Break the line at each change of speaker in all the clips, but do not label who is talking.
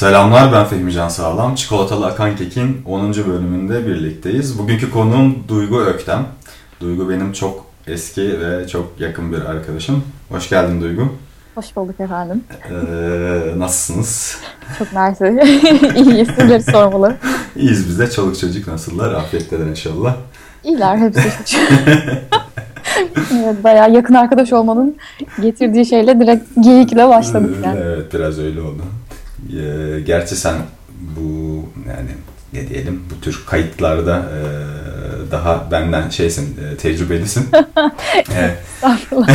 Selamlar ben Fehmi Can Sağlam. Çikolatalı Akan Kek'in 10. bölümünde birlikteyiz. Bugünkü konuğum Duygu Öktem. Duygu benim çok eski ve çok yakın bir arkadaşım. Hoş geldin Duygu.
Hoş bulduk efendim.
Ee, nasılsınız?
Çok mersi. İyiyiz. Sizleri sormalı.
İyiyiz biz de. Çoluk çocuk nasıllar? Afiyetteler inşallah.
İyiler hepsi. evet, bayağı yakın arkadaş olmanın getirdiği şeyle direkt geyikle başladık yani.
Evet biraz öyle oldu. Ee, gerçi sen bu yani ne diyelim bu tür kayıtlarda e, daha benden şeysin e, tecrübelisin. evet.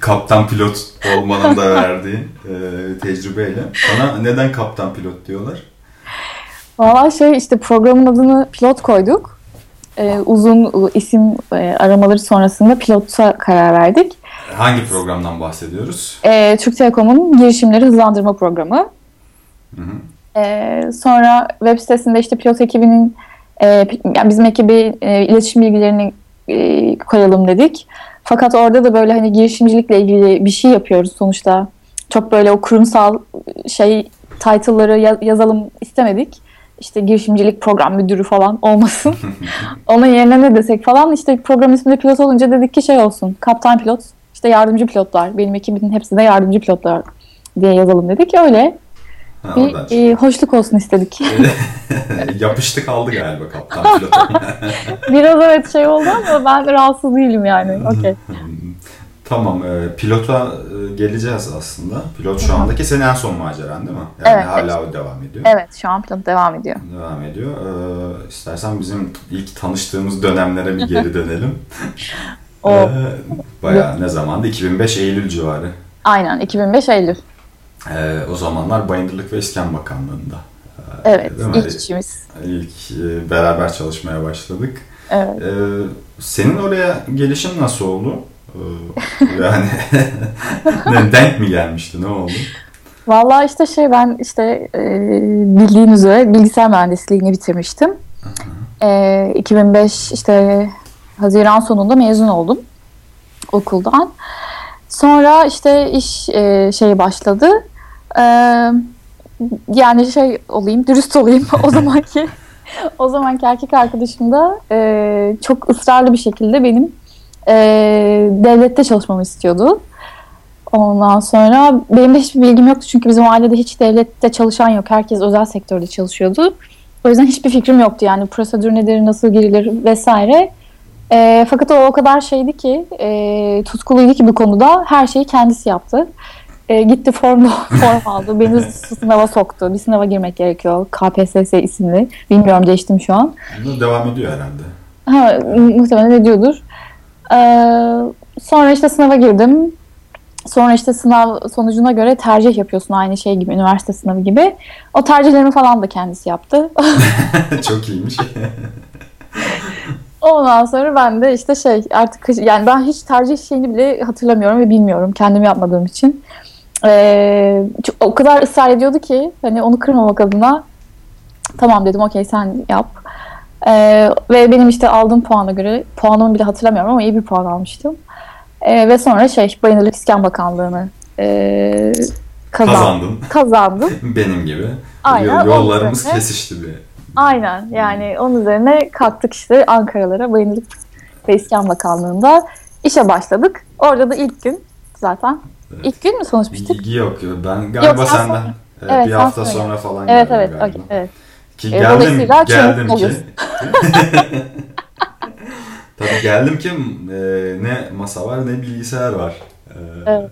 kaptan pilot olmanın da verdiği e, tecrübeyle. Sana neden kaptan pilot diyorlar?
Valla şey işte programın adını pilot koyduk. Ee, uzun isim e, aramaları sonrasında pilota karar verdik.
Hangi programdan bahsediyoruz?
Ee, Türk Telekom'un girişimleri hızlandırma programı.
Hı hı.
Ee, sonra web sitesinde işte pilot ekibinin e, yani bizim ekibi e, iletişim bilgilerini e, koyalım dedik. Fakat orada da böyle hani girişimcilikle ilgili bir şey yapıyoruz sonuçta. Çok böyle o kurumsal şey title'ları ya- yazalım istemedik. İşte girişimcilik program müdürü falan olmasın. Onun yerine ne desek falan işte program isminde pilot olunca dedik ki şey olsun. Kaptan pilot, işte yardımcı pilotlar. Benim ekibimin hepsi de yardımcı pilotlar diye yazalım dedik. Öyle
Ha,
bir e, hoşluk olsun istedik.
Yapıştı kaldı galiba kaptan pilota.
Biraz evet şey oldu ama ben rahatsız değilim yani. Okey.
Tamam, e, pilota e, geleceğiz aslında. Pilot şu andaki senin en son maceran değil mi? Yani
Evet.
hala o devam ediyor.
Evet şu an pilot devam ediyor.
Devam ediyor. Ee, istersen bizim ilk tanıştığımız dönemlere bir geri dönelim.
O
Ee, bayağı ne zamandı? 2005 Eylül civarı.
aynen 2005 Eylül.
Ee, o zamanlar Bayındırlık ve İskan Bakanlığı'nda. Ee,
Evet ilk işimiz.
İlk e, beraber çalışmaya başladık.
Evet.
Ee, senin oraya gelişin nasıl oldu? Ee, yani denk mi gelmişti? Ne oldu?
Vallahi işte şey ben işte e, bildiğin üzere bilgisayar mühendisliğini bitirmiştim. E, 2005 işte Haziran sonunda mezun oldum okuldan. Sonra işte iş e, şey başladı. E, yani şey olayım, dürüst olayım. o zamanki o zamanki erkek arkadaşım da e, çok ısrarlı bir şekilde benim e, devlette çalışmamı istiyordu. Ondan sonra benim de hiçbir bilgim yoktu çünkü bizim ailede hiç devlette çalışan yok. Herkes özel sektörde çalışıyordu. O yüzden hiçbir fikrim yoktu yani prosedür nedir, nasıl girilir vesaire. E, fakat o o kadar şeydi ki, e, tutkuluydu ki bu konuda her şeyi kendisi yaptı. E, gitti form, form aldı, beni sınava soktu. Bir sınava girmek gerekiyor, KPSS isimli. Bilmiyorum değiştim şu an.
Bu devam ediyor herhalde.
Ha, muhtemelen ediyordur. Ee, sonra işte sınava girdim. Sonra işte sınav sonucuna göre tercih yapıyorsun aynı şey gibi, üniversite sınavı gibi. O tercihlerimi falan da kendisi yaptı.
Çok iyiymiş.
Ondan sonra ben de işte şey artık yani ben hiç tercih şeyini bile hatırlamıyorum ve bilmiyorum kendim yapmadığım için. Çok- o kadar ısrar ediyordu ki hani onu kırmamak adına tamam dedim okey sen yap. Ee, ve benim işte aldığım puana göre puanımı bile hatırlamıyorum ama iyi bir puan almıştım. Ee, ve sonra şey Bayındırlık İskan Bakanlığı'nı e, kazandım. Kazandım.
Benim gibi.
Aynen,
Yo- Yollarımız
üzerine-
kesişti bir.
Aynen yani onun üzerine kalktık işte Ankara'lara Bayındırlık ve İskan Bakanlığı'nda işe başladık. Orada da ilk gün zaten.
Evet.
İlk gün mü tanışmıştık?
Yok yok ben galiba
Yok, sen
senden
sonra.
evet,
Evet,
bir hafta
sonra.
sonra falan
Evet
geldim
evet.
galiba.
okey, evet.
Ki
E,
geldim, geldim ki. Tabii geldim ki e, ne masa var ne bilgisayar var. E,
Evet.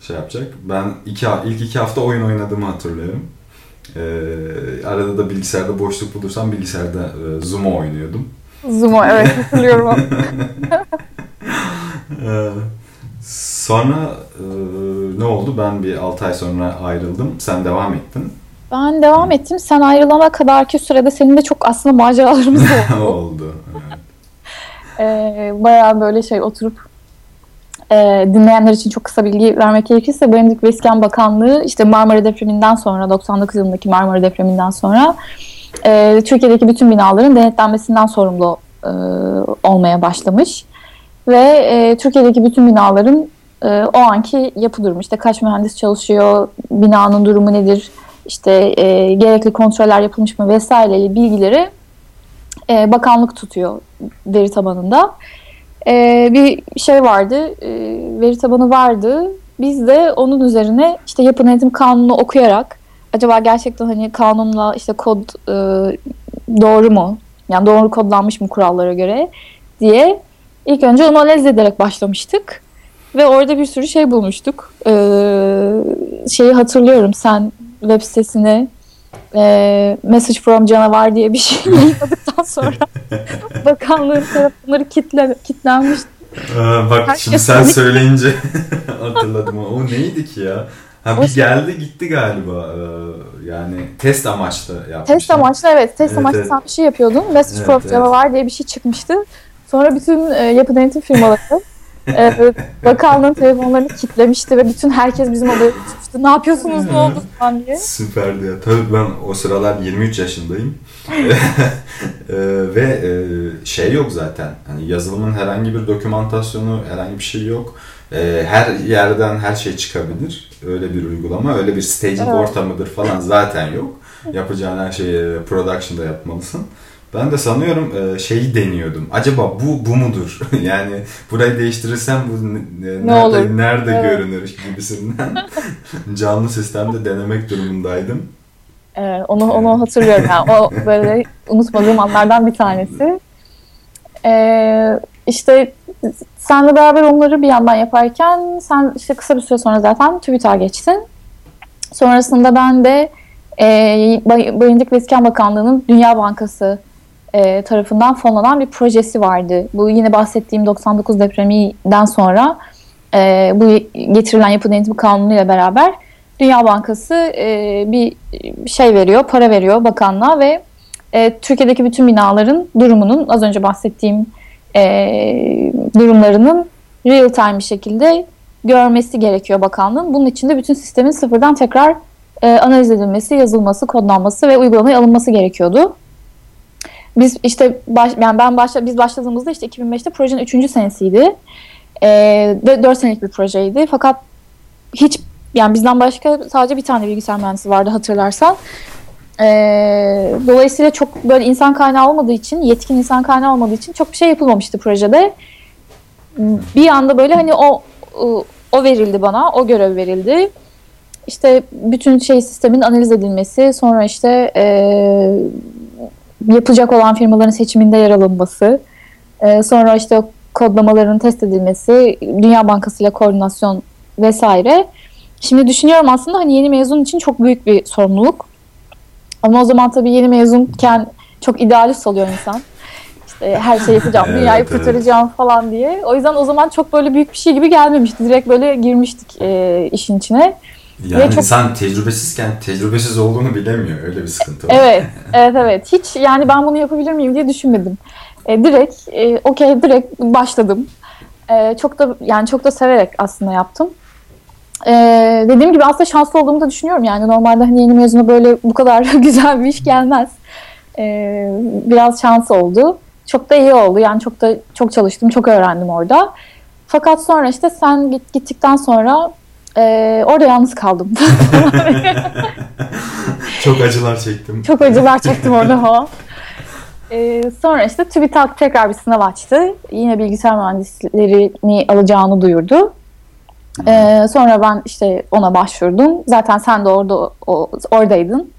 Şey yapacak. Ben iki, ilk iki hafta oyun oynadığımı hatırlıyorum. E, arada da bilgisayarda boşluk bulursam bilgisayarda e, Zuma oynuyordum.
Zumo evet hatırlıyorum.
E, sonra e, ne oldu? Ben bir 6 ay sonra ayrıldım. Sen devam ettin.
Ben devam ettim. Sen ayrılana kadarki sürede senin de çok aslında maceralarımız oldu.
oldu. Evet.
Ee, bayağı böyle şey oturup e, dinleyenler için çok kısa bilgi vermek gerekirse Bayındık ve İskan Bakanlığı işte Marmara depreminden sonra 99 yılındaki Marmara depreminden sonra e, Türkiye'deki bütün binaların denetlenmesinden sorumlu e, olmaya başlamış. Ve e, Türkiye'deki bütün binaların e, o anki yapı durumu işte kaç mühendis çalışıyor, binanın durumu nedir, işte e, gerekli kontroller yapılmış mı vesaireli bilgileri e, bakanlık tutuyor veri tabanında. E, bir şey vardı, e, veri tabanı vardı. Biz de onun üzerine işte yapı denetim kanunu okuyarak acaba gerçekten hani kanunla işte kod e, doğru mu? Yani doğru kodlanmış mı kurallara göre diye ilk önce onu analiz ederek başlamıştık. Ve orada bir sürü şey bulmuştuk. Ee, şeyi hatırlıyorum sen web sitesine e, Message from Canavar diye bir şey yayınladıktan sonra bakanlığın tarafları kitle, kitlenmiş.
Aa, bak Herkes şimdi sen söyleyince hatırladım. O neydi ki ya? Ha bir geldi gitti galiba. Ee, yani test amaçlı yapmıştı.
Test amaçlı evet. Test evet, amaçlı evet. sen bir şey yapıyordun. Message evet, from evet. Canavar diye bir şey çıkmıştı. Sonra bütün e, yapı denetim firmaları e, bakanlığın telefonlarını kitlemişti ve bütün herkes bizim odaya tutmuştu. Ne yapıyorsunuz ne oldu falan diye.
Süperdi ya. Tabii ben o sıralar 23 yaşındayım. e, ve e, şey yok zaten. Hani yazılımın herhangi bir dokümantasyonu, herhangi bir şey yok. E, her yerden her şey çıkabilir. Öyle bir uygulama, öyle bir staging evet. ortamıdır falan zaten yok. Yapacağın her şeyi production'da yapmalısın. Ben de sanıyorum e, şeyi deniyordum. Acaba bu bu mudur? yani burayı değiştirirsem bu ne nerede, olur? nerede evet. görünür gibisinden canlı sistemde denemek durumundaydım.
Evet, onu onu hatırlıyorum yani. O böyle unutmadığım anlardan bir tanesi. Ee, işte senle beraber onları bir yandan yaparken sen işte kısa bir süre sonra zaten TÜBİTAK'a geçtin. Sonrasında ben de e, Bayındık ve İskan Bakanlığı'nın Dünya Bankası e, tarafından fonlanan bir projesi vardı. Bu yine bahsettiğim 99 depreminden sonra e, bu getirilen yapı denetimi kanunu ile beraber Dünya Bankası e, bir şey veriyor, para veriyor bakanlığa ve e, Türkiye'deki bütün binaların durumunun az önce bahsettiğim e, durumlarının real time bir şekilde görmesi gerekiyor bakanlığın. Bunun için de bütün sistemin sıfırdan tekrar e, analiz edilmesi, yazılması, kodlanması ve uygulamaya alınması gerekiyordu biz işte baş, yani ben başla biz başladığımızda işte 2005'te projenin 3. senesiydi. Ee, ve 4 senelik bir projeydi. Fakat hiç yani bizden başka sadece bir tane bilgisayar mühendisi vardı hatırlarsan. Ee, dolayısıyla çok böyle insan kaynağı olmadığı için, yetkin insan kaynağı olmadığı için çok bir şey yapılmamıştı projede. Bir anda böyle hani o o verildi bana, o görev verildi. İşte bütün şey sistemin analiz edilmesi, sonra işte e, yapılacak olan firmaların seçiminde yer alınması, e, sonra işte kodlamaların test edilmesi, Dünya Bankası ile koordinasyon vesaire. Şimdi düşünüyorum aslında hani yeni mezun için çok büyük bir sorumluluk. Ama o zaman tabii yeni mezunken çok idealist oluyor insan. İşte her şeyi yapacağım, dünyayı evet, kurtaracağım evet. falan diye. O yüzden o zaman çok böyle büyük bir şey gibi gelmemişti. Direkt böyle girmiştik e, işin içine.
Yani Ve çok... insan tecrübesizken tecrübesiz olduğunu bilemiyor. Öyle bir sıkıntı
var. Evet, evet, evet. Hiç yani ben bunu yapabilir miyim diye düşünmedim. E, direkt, e, okey direkt başladım. E, çok da yani çok da severek aslında yaptım. E, dediğim gibi aslında şanslı olduğumu da düşünüyorum. Yani normalde hani yeni mezuna böyle bu kadar güzel bir iş gelmez. E, biraz şans oldu. Çok da iyi oldu. Yani çok da çok çalıştım, çok öğrendim orada. Fakat sonra işte sen git, gittikten sonra ee, orada yalnız kaldım.
Çok acılar çektim.
Çok acılar çektim orada ha. Ee, sonra işte TÜBİTAK tekrar bir sınav açtı. Yine bilgisayar mühendislerini alacağını duyurdu. Ee, sonra ben işte ona başvurdum. Zaten sen de orada o, oradaydın.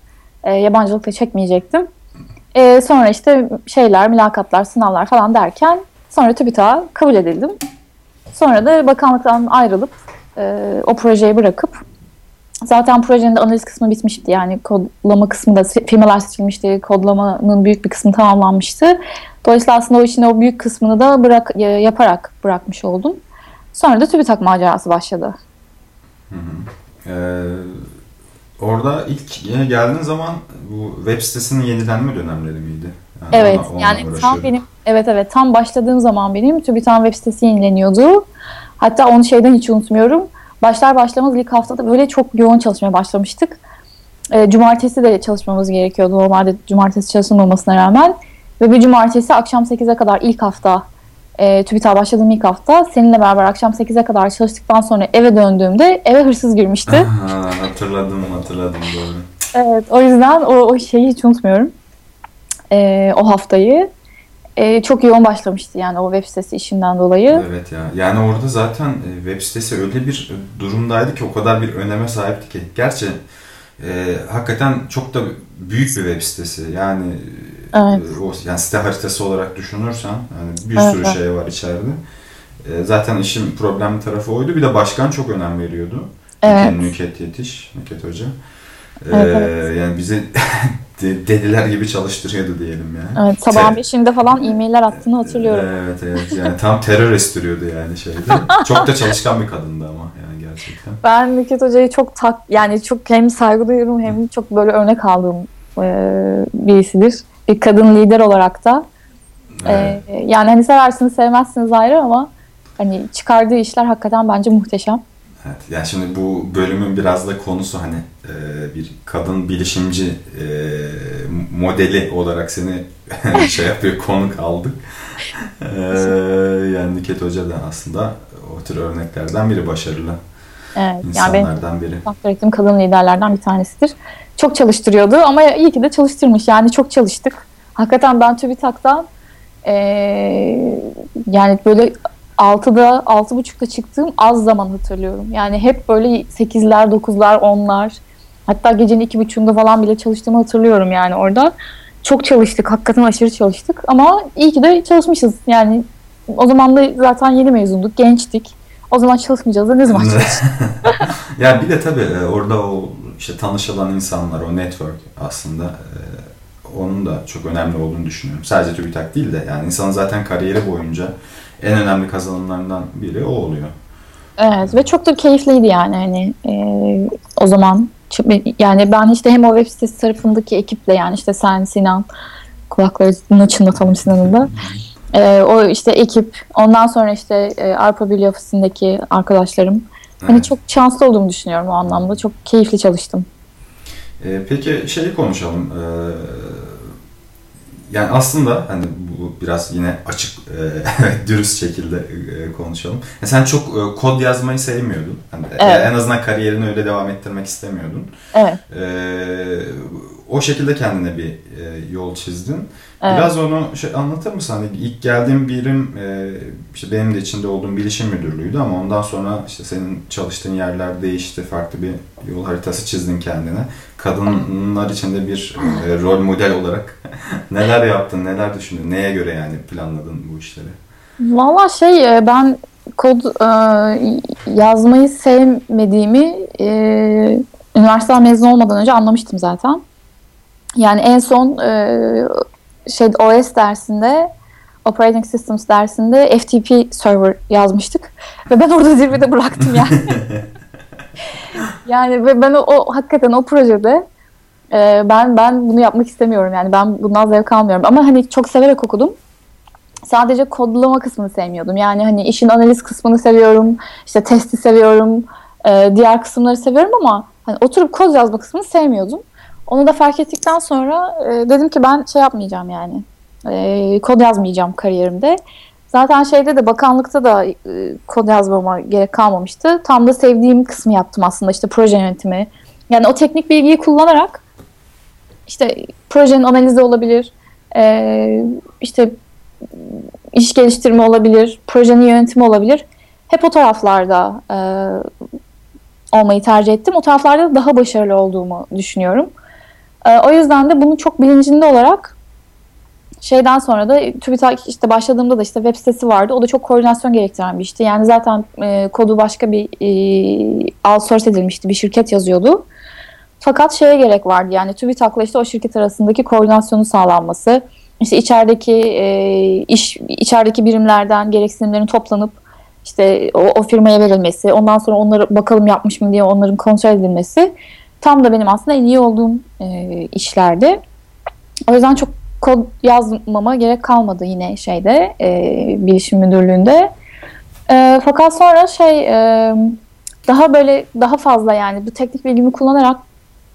Ee, yabancılık da çekmeyecektim. Ee, sonra işte şeyler, mülakatlar, sınavlar falan derken sonra TÜBİTAK'a kabul edildim. Sonra da bakanlıktan ayrılıp o projeyi bırakıp zaten projenin de analiz kısmı bitmişti. Yani kodlama kısmı da firmalar seçilmişti. Kodlamanın büyük bir kısmı tamamlanmıştı. Dolayısıyla aslında o işin o büyük kısmını da bırak yaparak bırakmış oldum. Sonra da TÜBİTAK macerası başladı.
Hı hı. Ee, orada ilk geldiğin zaman bu web sitesinin yenilenme dönemleri miydi?
Yani evet ona, yani tam benim evet evet tam başladığım zaman benim TÜBİTAK web sitesi yenileniyordu. Hatta onu şeyden hiç unutmuyorum. Başlar başlamaz ilk haftada böyle çok yoğun çalışmaya başlamıştık. E, cumartesi de çalışmamız gerekiyordu. Normalde cumartesi çalışılmamasına rağmen. Ve bir cumartesi akşam 8'e kadar ilk hafta e, TÜBİTAK başladığım ilk hafta seninle beraber akşam 8'e kadar çalıştıktan sonra eve döndüğümde eve hırsız girmişti.
Aha, hatırladım hatırladım doğru.
evet o yüzden o, o şeyi hiç unutmuyorum. Ee, o haftayı. Ee, çok yoğun başlamıştı yani o web sitesi işinden dolayı.
Evet ya. Yani orada zaten e, web sitesi öyle bir durumdaydı ki o kadar bir öneme sahipti ki. Gerçi e, hakikaten çok da büyük bir web sitesi. Yani
Evet.
e, o yani site haritası olarak düşünürsen yani bir
Evet,
sürü
evet.
şey var içeride. E, zaten işin problemli tarafı oydu. Bir de başkan çok önem veriyordu.
Evet.
Nüket Yetiş, Nüket Hoca. E,
Evet, evet.
Yani bizi de- dediler gibi çalıştırıyordu diyelim yani.
Evet, sabahın
Te-
beşinde falan e-mailler attığını hatırlıyorum.
Evet evet yani tam terör estiriyordu yani şeyde. Çok da çalışkan bir kadındı ama yani gerçekten.
Ben Nükhet Hoca'yı çok tak yani çok hem saygı duyuyorum hem çok böyle örnek aldığım e, birisidir. Bir kadın lider olarak da.
Evet.
E, yani hani seversiniz sevmezsiniz ayrı ama hani çıkardığı işler hakikaten bence muhteşem.
Evet, yani şimdi bu bölümün biraz da konusu hani e, bir kadın bilişimci e, modeli olarak seni şey yapıyor konuk aldık. E, yani Nüket Hoca da aslında o tür örneklerden biri başarılı
Evet, yani benim
insanlardan biri.
takdir ettiğim kadın liderlerden bir tanesidir. Çok çalıştırıyordu ama iyi ki de çalıştırmış. Yani çok çalıştık. Hakikaten ben TÜBİTAK'tan e, yani böyle 6'da 6.30'da çıktığım az zaman hatırlıyorum. Yani hep böyle 8'ler, 9'lar, 10'lar hatta gecenin 2.30'unda falan bile çalıştığımı hatırlıyorum yani orada. Çok çalıştık. Hakikaten aşırı çalıştık. Ama iyi ki de çalışmışız. Yani o zaman da zaten yeni mezunduk. Gençtik. O zaman çalışmayacağız da ne zaman çalışacağız?
ya bir de tabii e, orada o işte tanışılan insanlar, o network aslında e, onun da çok önemli olduğunu düşünüyorum. Sadece TÜBİTAK değil de yani insanın zaten kariyeri boyunca en önemli kazanımlarından biri o oluyor.
Evet ve çok da keyifliydi yani hani e, o zaman yani ben işte hem o web sitesi tarafındaki ekiple yani işte sen Sinan kulaklarını çınlatalım Sinan'ın da E, o işte ekip ondan sonra işte e, Arpa Bilgi ofisindeki arkadaşlarım hani
Evet.
çok şanslı olduğumu düşünüyorum o anlamda çok keyifli çalıştım.
E, peki şeyi konuşalım. E, yani aslında hani bu biraz yine açık, e, dürüst şekilde e, konuşalım. Ya sen çok e, kod yazmayı sevmiyordun. Hani, e,
Evet.
En azından kariyerini öyle devam ettirmek istemiyordun.
Evet.
E, o şekilde kendine bir e, yol çizdin.
Evet.
Biraz onu şey anlatır mısın? Hani ilk geldiğim birim e, işte benim de içinde olduğum bilişim müdürlüğüydü ama ondan sonra işte senin çalıştığın yerler değişti. Farklı bir yol haritası çizdin kendine. Kadınlar içinde bir e, rol model olarak neler yaptın, neler düşündün, neye göre yani planladın bu işleri?
Valla şey e, ben kod e, yazmayı sevmediğimi e, üniversiteden mezun olmadan önce anlamıştım zaten. Yani en son e, şey OS dersinde Operating Systems dersinde FTP server yazmıştık ve ben orada zirvede bıraktım yani. yani ve ben o, o hakikaten o projede e, ben ben bunu yapmak istemiyorum yani ben bundan zevk almıyorum ama hani çok severek okudum sadece kodlama kısmını sevmiyordum. Yani hani işin analiz kısmını seviyorum, işte testi seviyorum, e, diğer kısımları seviyorum ama hani oturup kod yazma kısmını sevmiyordum. Onu da fark ettikten sonra e, dedim ki ben şey yapmayacağım yani. E, kod yazmayacağım kariyerimde. Zaten şeyde de bakanlıkta da e, kod yazmama gerek kalmamıştı. Tam da sevdiğim kısmı yaptım aslında işte proje yönetimi. Yani o teknik bilgiyi kullanarak işte projenin analizi olabilir, e, işte iş geliştirme olabilir, projenin yönetimi olabilir. Hep o taraflarda e, olmayı tercih ettim. O taraflarda da daha başarılı olduğumu düşünüyorum. E, o yüzden de bunun çok bilincinde olarak şeyden sonra da TÜBİTAK işte başladığımda da işte web sitesi vardı. O da çok koordinasyon gerektiren bir işti. Yani zaten e, kodu başka bir e, outsource edilmişti. Bir şirket yazıyordu. Fakat şeye gerek vardı yani TÜBİTAK'la işte o şirket arasındaki koordinasyonun sağlanması, işte içerideki e, iş içerideki birimlerden gereksinimlerin toplanıp işte o, o firmaya verilmesi, ondan sonra onları bakalım yapmış mı diye onların kontrol edilmesi tam da benim aslında en iyi olduğum e, işlerdi. O yüzden çok kod yazmama gerek kalmadı yine şeyde e, bilişim müdürlüğünde. E, fakat sonra şey e, daha böyle daha fazla yani bu teknik bilgimi kullanarak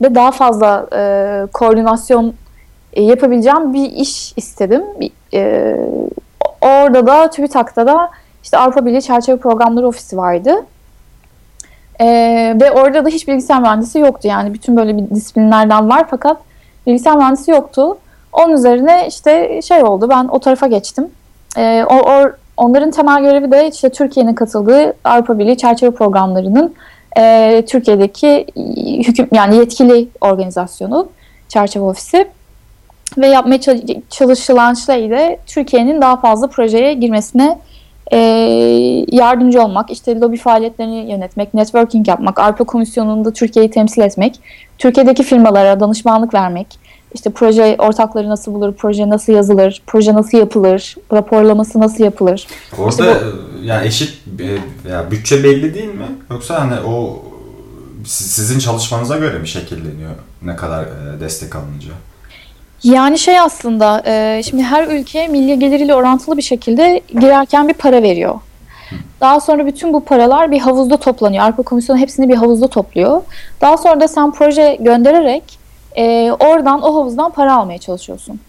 ve daha fazla e, koordinasyon e, yapabileceğim bir iş istedim. E, orada da TÜBİTAK'ta da işte Avrupa Birliği Çerçeve Programları Ofisi vardı. E, ve orada da hiç bilgisayar mühendisi yoktu. Yani bütün böyle bir disiplinlerden var fakat bilgisayar mühendisi yoktu. Onun üzerine işte şey oldu ben o tarafa geçtim. E, o, o, onların temel görevi de işte Türkiye'nin katıldığı Avrupa Birliği çerçeve programlarının e, Türkiye'deki hüküm yani yetkili organizasyonu çerçeve ofisi ve yapmaya çalışılan şey de Türkiye'nin daha fazla projeye girmesine e, yardımcı olmak, işte lobi faaliyetlerini yönetmek, networking yapmak, Avrupa Komisyonu'nda Türkiye'yi temsil etmek, Türkiye'deki firmalara danışmanlık vermek, işte proje ortakları nasıl bulur, proje nasıl yazılır, proje nasıl yapılır, raporlaması nasıl yapılır.
Orada işte bu, yani eşit ya bütçe belli değil mi? Yoksa hani o sizin çalışmanıza göre mi şekilleniyor ne kadar destek alınca?
Yani şey aslında e, şimdi her ülke milli geliriyle orantılı bir şekilde girerken bir para veriyor. Daha sonra bütün bu paralar bir havuzda toplanıyor. Avrupa Komisyonu hepsini bir havuzda topluyor. Daha sonra da sen proje göndererek e, oradan o havuzdan para almaya çalışıyorsun.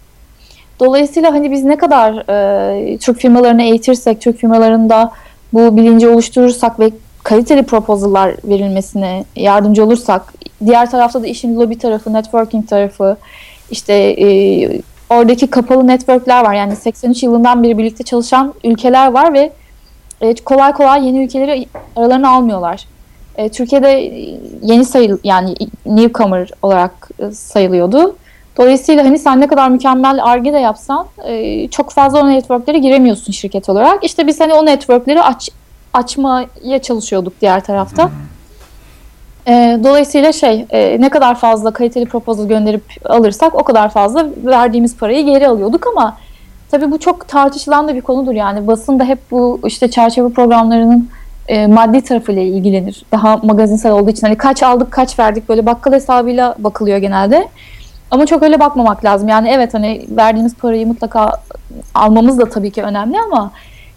Dolayısıyla hani biz ne kadar e, Türk firmalarını eğitirsek, Türk firmalarında bu bilinci oluşturursak ve kaliteli proposal'lar verilmesine yardımcı olursak, diğer tarafta da işin lobby tarafı, networking tarafı, işte e, oradaki kapalı networkler var. Yani 83 yılından beri birlikte çalışan ülkeler var ve e, kolay kolay yeni ülkeleri aralarına almıyorlar. E, Türkiye'de yeni sayıl yani newcomer olarak e, sayılıyordu. Dolayısıyla hani sen ne kadar mükemmel arge de yapsan e, çok fazla o networklere giremiyorsun şirket olarak. İşte biz hani o networkleri aç, açmaya çalışıyorduk diğer tarafta. Hmm. E, dolayısıyla şey e, ne kadar fazla kaliteli proposal gönderip alırsak o kadar fazla verdiğimiz parayı geri alıyorduk ama tabii bu çok tartışılan da bir konudur yani basın da hep bu işte çerçeve programlarının e, maddi tarafıyla ilgilenir. Daha magazinsel olduğu için hani kaç aldık kaç verdik böyle bakkal hesabıyla bakılıyor genelde. Ama çok öyle bakmamak lazım. Yani evet hani verdiğimiz parayı mutlaka almamız da tabii ki önemli ama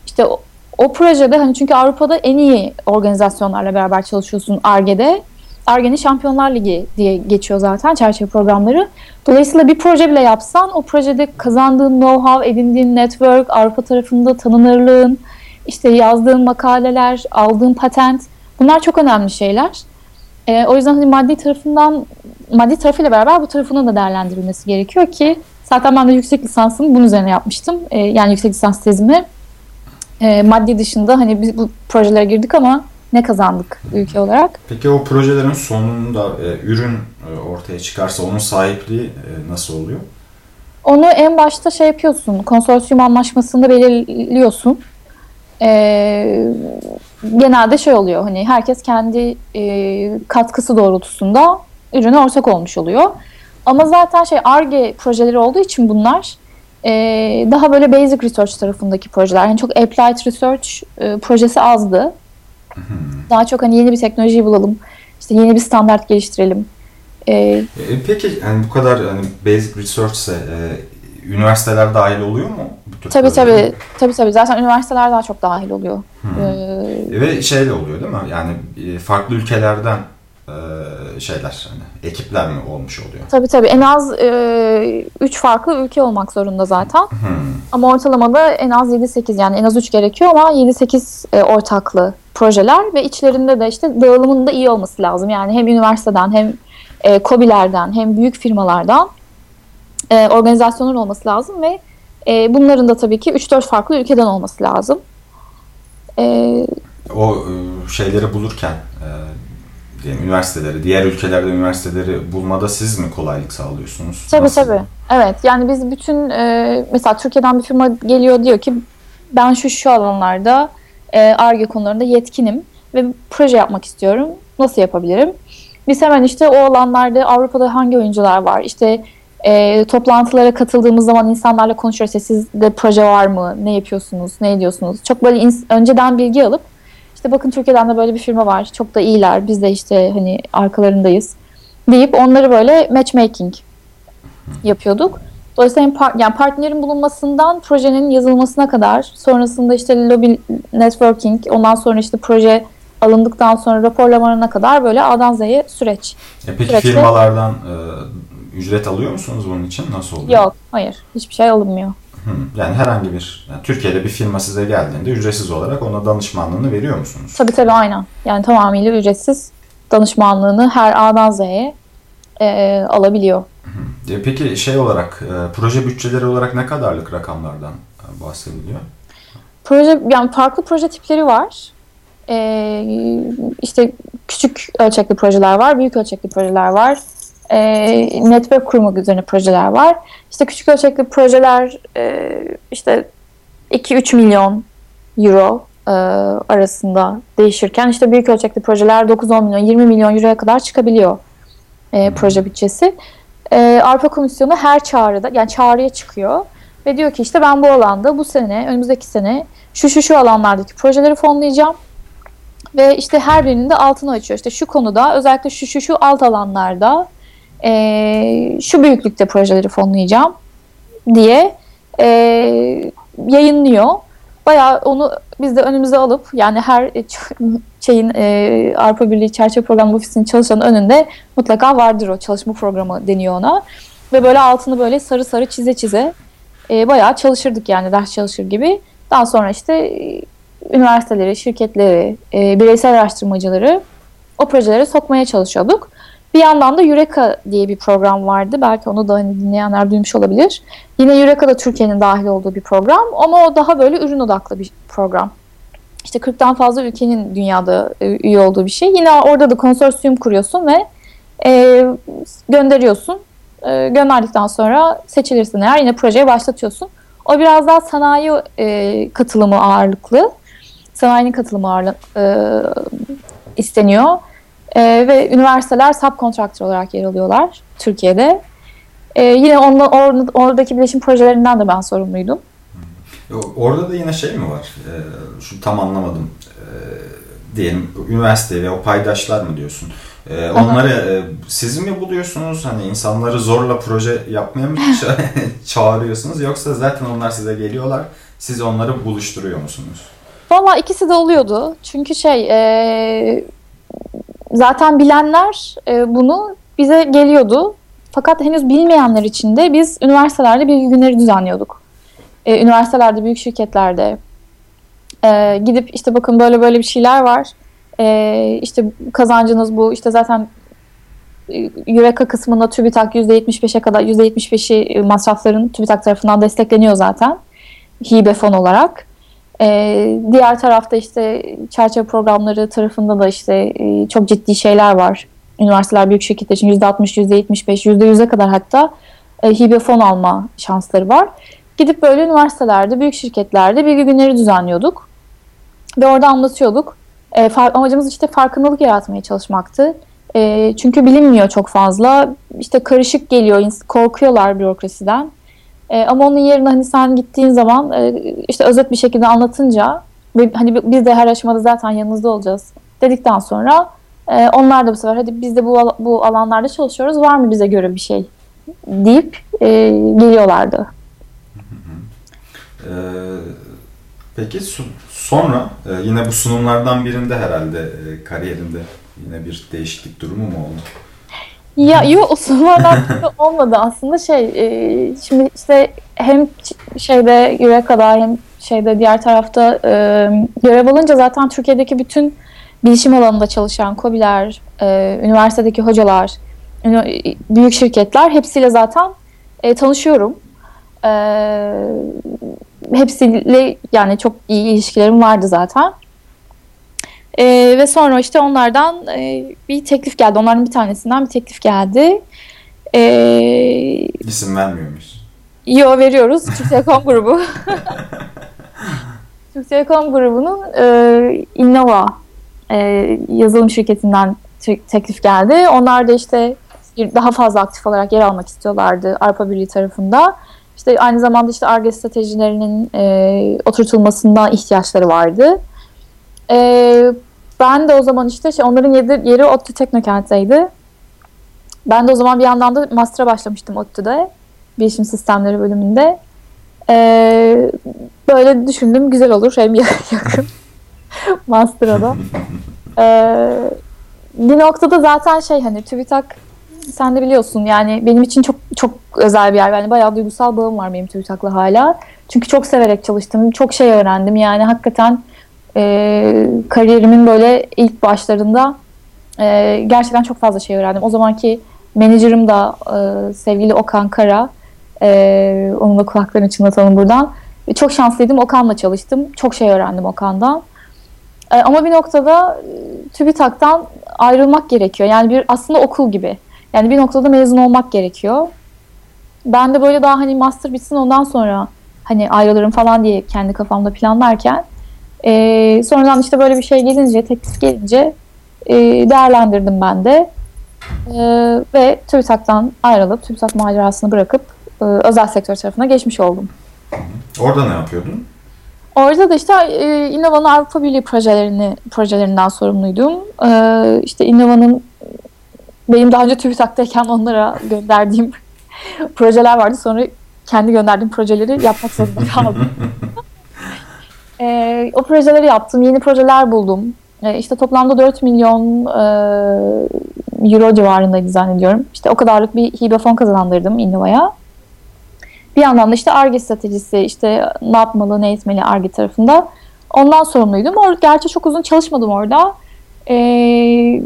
işte o, o projede hani çünkü Avrupa'da en iyi organizasyonlarla beraber çalışıyorsun ARGE'de. Arge'nin Şampiyonlar Ligi diye geçiyor zaten çerçeve programları. Dolayısıyla bir proje bile yapsan o projede kazandığın know-how, edindiğin network, Avrupa tarafında tanınırlığın, işte yazdığın makaleler, aldığın patent bunlar çok önemli şeyler. E, o yüzden hani maddi tarafından maddi tarafıyla beraber bu tarafının da değerlendirilmesi gerekiyor ki zaten ben de yüksek lisansımı bunun üzerine yapmıştım. E, yani yüksek lisans tezimi. E, maddi dışında hani biz bu projelere girdik ama ne kazandık ülke olarak.
Peki o projelerin sonunda e, ürün e, ortaya çıkarsa onun sahipliği e, nasıl oluyor?
Onu en başta şey yapıyorsun, konsorsiyum anlaşmasında belirliyorsun. E, genelde şey oluyor, hani herkes kendi e, katkısı doğrultusunda ürüne ortak olmuş oluyor. Ama zaten şey ARGE projeleri olduğu için bunlar e, daha böyle basic research tarafındaki projeler. Yani çok applied research e, projesi azdı. Daha çok hani yeni bir teknoloji bulalım. İşte yeni bir standart geliştirelim.
Ee, e, peki yani bu kadar hani basic research ise e, üniversiteler dahil oluyor mu?
Bu tabii tabii. Tabii tabii. Zaten üniversiteler daha çok dahil oluyor.
Hmm. Ee, Ve şey de oluyor değil mi? Yani e, farklı ülkelerden e, şeyler hani ekipler mi olmuş oluyor?
Tabii tabii en az 3 e, farklı ülke olmak zorunda zaten. Hmm. Ama ortalamada en az 7-8 yani en az 3 gerekiyor ama 7-8 e, ortaklı projeler ve içlerinde de işte dağılımın da iyi olması lazım. Yani hem üniversiteden hem e, COBİ'lerden hem büyük firmalardan e, organizasyonlar olması lazım ve e, bunların da tabii ki 3-4 farklı ülkeden olması lazım.
E, o e, şeyleri bulurken e, diyelim üniversiteleri, diğer ülkelerde üniversiteleri bulmada siz mi kolaylık sağlıyorsunuz?
Tabii Nasıl? tabii. Evet yani biz bütün e, mesela Türkiye'den bir firma geliyor diyor ki ben şu şu alanlarda ARGE konularında yetkinim ve proje yapmak istiyorum. Nasıl yapabilirim? Biz hemen işte o alanlarda Avrupa'da hangi oyuncular var? İşte e, toplantılara katıldığımız zaman insanlarla konuşuyoruz. İşte sizde proje var mı? Ne yapıyorsunuz? Ne ediyorsunuz? Çok böyle önceden bilgi alıp işte bakın Türkiye'den de böyle bir firma var. Çok da iyiler. Biz de işte hani arkalarındayız deyip onları böyle matchmaking yapıyorduk. Dolayısıyla hem par- yani partnerin bulunmasından projenin yazılmasına kadar sonrasında işte lobby networking ondan sonra işte proje alındıktan sonra raporlamalarına kadar böyle A'dan Z'ye süreç.
E peki Süreçte... firmalardan e, ücret alıyor musunuz bunun için? Nasıl oluyor?
Yok, hayır. Hiçbir şey alınmıyor.
Yani herhangi bir, yani Türkiye'de bir firma size geldiğinde ücretsiz olarak ona danışmanlığını veriyor musunuz?
Tabii tabii aynen. Yani tamamıyla ücretsiz danışmanlığını her A'dan Z'ye e, alabiliyor.
E, peki şey olarak, e, proje bütçeleri olarak ne kadarlık rakamlardan e, bahsediliyor?
Proje, yani farklı proje tipleri var. Ee, işte küçük ölçekli projeler var, büyük ölçekli projeler var. Ee, network kurmak üzerine projeler var. İşte küçük ölçekli projeler e, işte 2-3 milyon euro e, arasında değişirken işte büyük ölçekli projeler 9-10 milyon, 20 milyon euroya kadar çıkabiliyor e, proje bütçesi. E, Arpa Komisyonu her çağrıda, yani çağrıya çıkıyor ve diyor ki işte ben bu alanda bu sene, önümüzdeki sene şu şu şu alanlardaki projeleri fonlayacağım. Ve işte her birinin de altını açıyor. İşte şu konuda özellikle şu şu şu alt alanlarda e, şu büyüklükte projeleri fonlayacağım diye e, yayınlıyor. Bayağı onu biz de önümüze alıp yani her şeyin e, Avrupa Birliği Çerçeve Programı Ofisi'nin çalışanın önünde mutlaka vardır o çalışma programı deniyor ona. Ve böyle altını böyle sarı sarı çize çize e, bayağı çalışırdık yani ders çalışır gibi. Daha sonra işte e, üniversiteleri, şirketleri, e, bireysel araştırmacıları o projelere sokmaya çalışıyorduk. Bir yandan da Eureka diye bir program vardı. Belki onu da hani dinleyenler duymuş olabilir. Yine Eureka da Türkiye'nin dahil olduğu bir program ama o daha böyle ürün odaklı bir program. İşte 40'tan fazla ülkenin dünyada e, üye olduğu bir şey. Yine orada da konsorsiyum kuruyorsun ve e, gönderiyorsun. E, gönderdikten sonra seçilirsin eğer yine projeye başlatıyorsun. O biraz daha sanayi e, katılımı ağırlıklı. Sanayinin katılımı ağırlık e, isteniyor. E, ve üniversiteler subkontraktör olarak yer alıyorlar Türkiye'de. E, yine ondan, or, oradaki bileşim projelerinden de ben sorumluydum.
Orada da yine şey mi var? E, şu tam anlamadım. E, diyelim üniversite ve o paydaşlar mı diyorsun? E, onları e, siz mi buluyorsunuz? Hani insanları zorla proje yapmaya mı çağırıyorsunuz? Yoksa zaten onlar size geliyorlar. Siz onları buluşturuyor musunuz?
Valla ikisi de oluyordu. Çünkü şey e, zaten bilenler e, bunu bize geliyordu. Fakat henüz bilmeyenler için de biz üniversitelerde bilgi günleri düzenliyorduk. E, üniversitelerde, büyük şirketlerde e, gidip işte bakın böyle böyle bir şeyler var. E, işte kazancınız bu. İşte zaten Eureka kısmında TÜBİTAK %75'e kadar %75'i masrafların TÜBİTAK tarafından destekleniyor zaten. Hibe fon olarak. Ee, diğer tarafta işte çerçeve programları tarafında da işte e, çok ciddi şeyler var. Üniversiteler büyük şirketler için %60, %75, %100'e kadar hatta e, hibe fon alma şansları var. Gidip böyle üniversitelerde, büyük şirketlerde bilgi günleri düzenliyorduk. Ve orada anlatıyorduk. E, amacımız işte farkındalık yaratmaya çalışmaktı. E, çünkü bilinmiyor çok fazla. İşte karışık geliyor, korkuyorlar bürokrasiden. E, ama onun yerine hani sen gittiğin zaman e, işte özet bir şekilde anlatınca ve hani biz de her aşamada zaten yanınızda olacağız dedikten sonra e, onlar da bu sefer hadi biz de bu bu alanlarda çalışıyoruz var mı bize göre bir şey deyip e, geliyorlardı.
Ee, peki sonra e, yine bu sunumlardan birinde herhalde e, kariyerinde yine bir değişiklik durumu mu oldu?
Ya yok o sınavlardan olmadı aslında şey e, şimdi işte hem şeyde Eureka'da hem şeyde diğer tarafta e, görev alınca zaten Türkiye'deki bütün bilişim alanında çalışan KOBİ'ler, e, üniversitedeki hocalar, büyük şirketler hepsiyle zaten e, tanışıyorum. E, hepsiyle yani çok iyi ilişkilerim vardı zaten. E, ve sonra işte onlardan e, bir teklif geldi. Onların bir tanesinden bir teklif geldi.
E, İsim vermiyor muyuz?
Yo veriyoruz. Türk Telekom grubu. Türk Telekom grubunun e, Innova e, yazılım şirketinden teklif geldi. Onlar da işte daha fazla aktif olarak yer almak istiyorlardı Arpa Birliği tarafında. İşte aynı zamanda işte ARGE stratejilerinin e, oturtulmasında ihtiyaçları vardı. E, ben de o zaman işte şey, onların yeri, yeri ODTÜ Teknokent'teydi. Ben de o zaman bir yandan da master'a başlamıştım ODTÜ'de. Bilişim Sistemleri bölümünde. Ee, böyle düşündüm güzel olur hem yakın master'a da. Ee, bir noktada zaten şey hani TÜBİTAK sen de biliyorsun yani benim için çok çok özel bir yer. Yani bayağı duygusal bağım var benim TÜBİTAK'la hala. Çünkü çok severek çalıştım. Çok şey öğrendim. Yani hakikaten e, kariyerimin böyle ilk başlarında e, gerçekten çok fazla şey öğrendim. O zamanki menajerim de e, sevgili Okan Kara. E, onun da kulaklarını çınlatalım buradan. Çok şanslıydım. Okan'la çalıştım. Çok şey öğrendim Okan'dan. E, ama bir noktada e, TÜBİTAK'tan ayrılmak gerekiyor. Yani bir aslında okul gibi. Yani bir noktada mezun olmak gerekiyor. Ben de böyle daha hani master bitsin ondan sonra hani ayrılırım falan diye kendi kafamda planlarken e, sonradan işte böyle bir şey gelince, teklif gelince e, değerlendirdim ben de. E, ve TÜBİTAK'tan ayrılıp TÜBİTAK macerasını bırakıp e, özel sektör tarafına geçmiş oldum.
Orada ne yapıyordun?
Orada da işte e, İnnova'nın Avrupa Birliği projelerini projelerinden sorumluydum. E, işte İnnova'nın benim daha önce TÜBİTAK'tayken onlara gönderdiğim projeler vardı. Sonra kendi gönderdiğim projeleri yapmak zorunda kaldım. E, o projeleri yaptım. Yeni projeler buldum. E, işte toplamda 4 milyon e, euro civarındaydı zannediyorum. İşte o kadarlık bir hibe fon kazandırdım Innova'ya. Bir yandan da işte ARGE stratejisi, işte ne yapmalı, ne etmeli ARGE tarafında. Ondan sorumluydum. Or Gerçi çok uzun çalışmadım orada. Ee,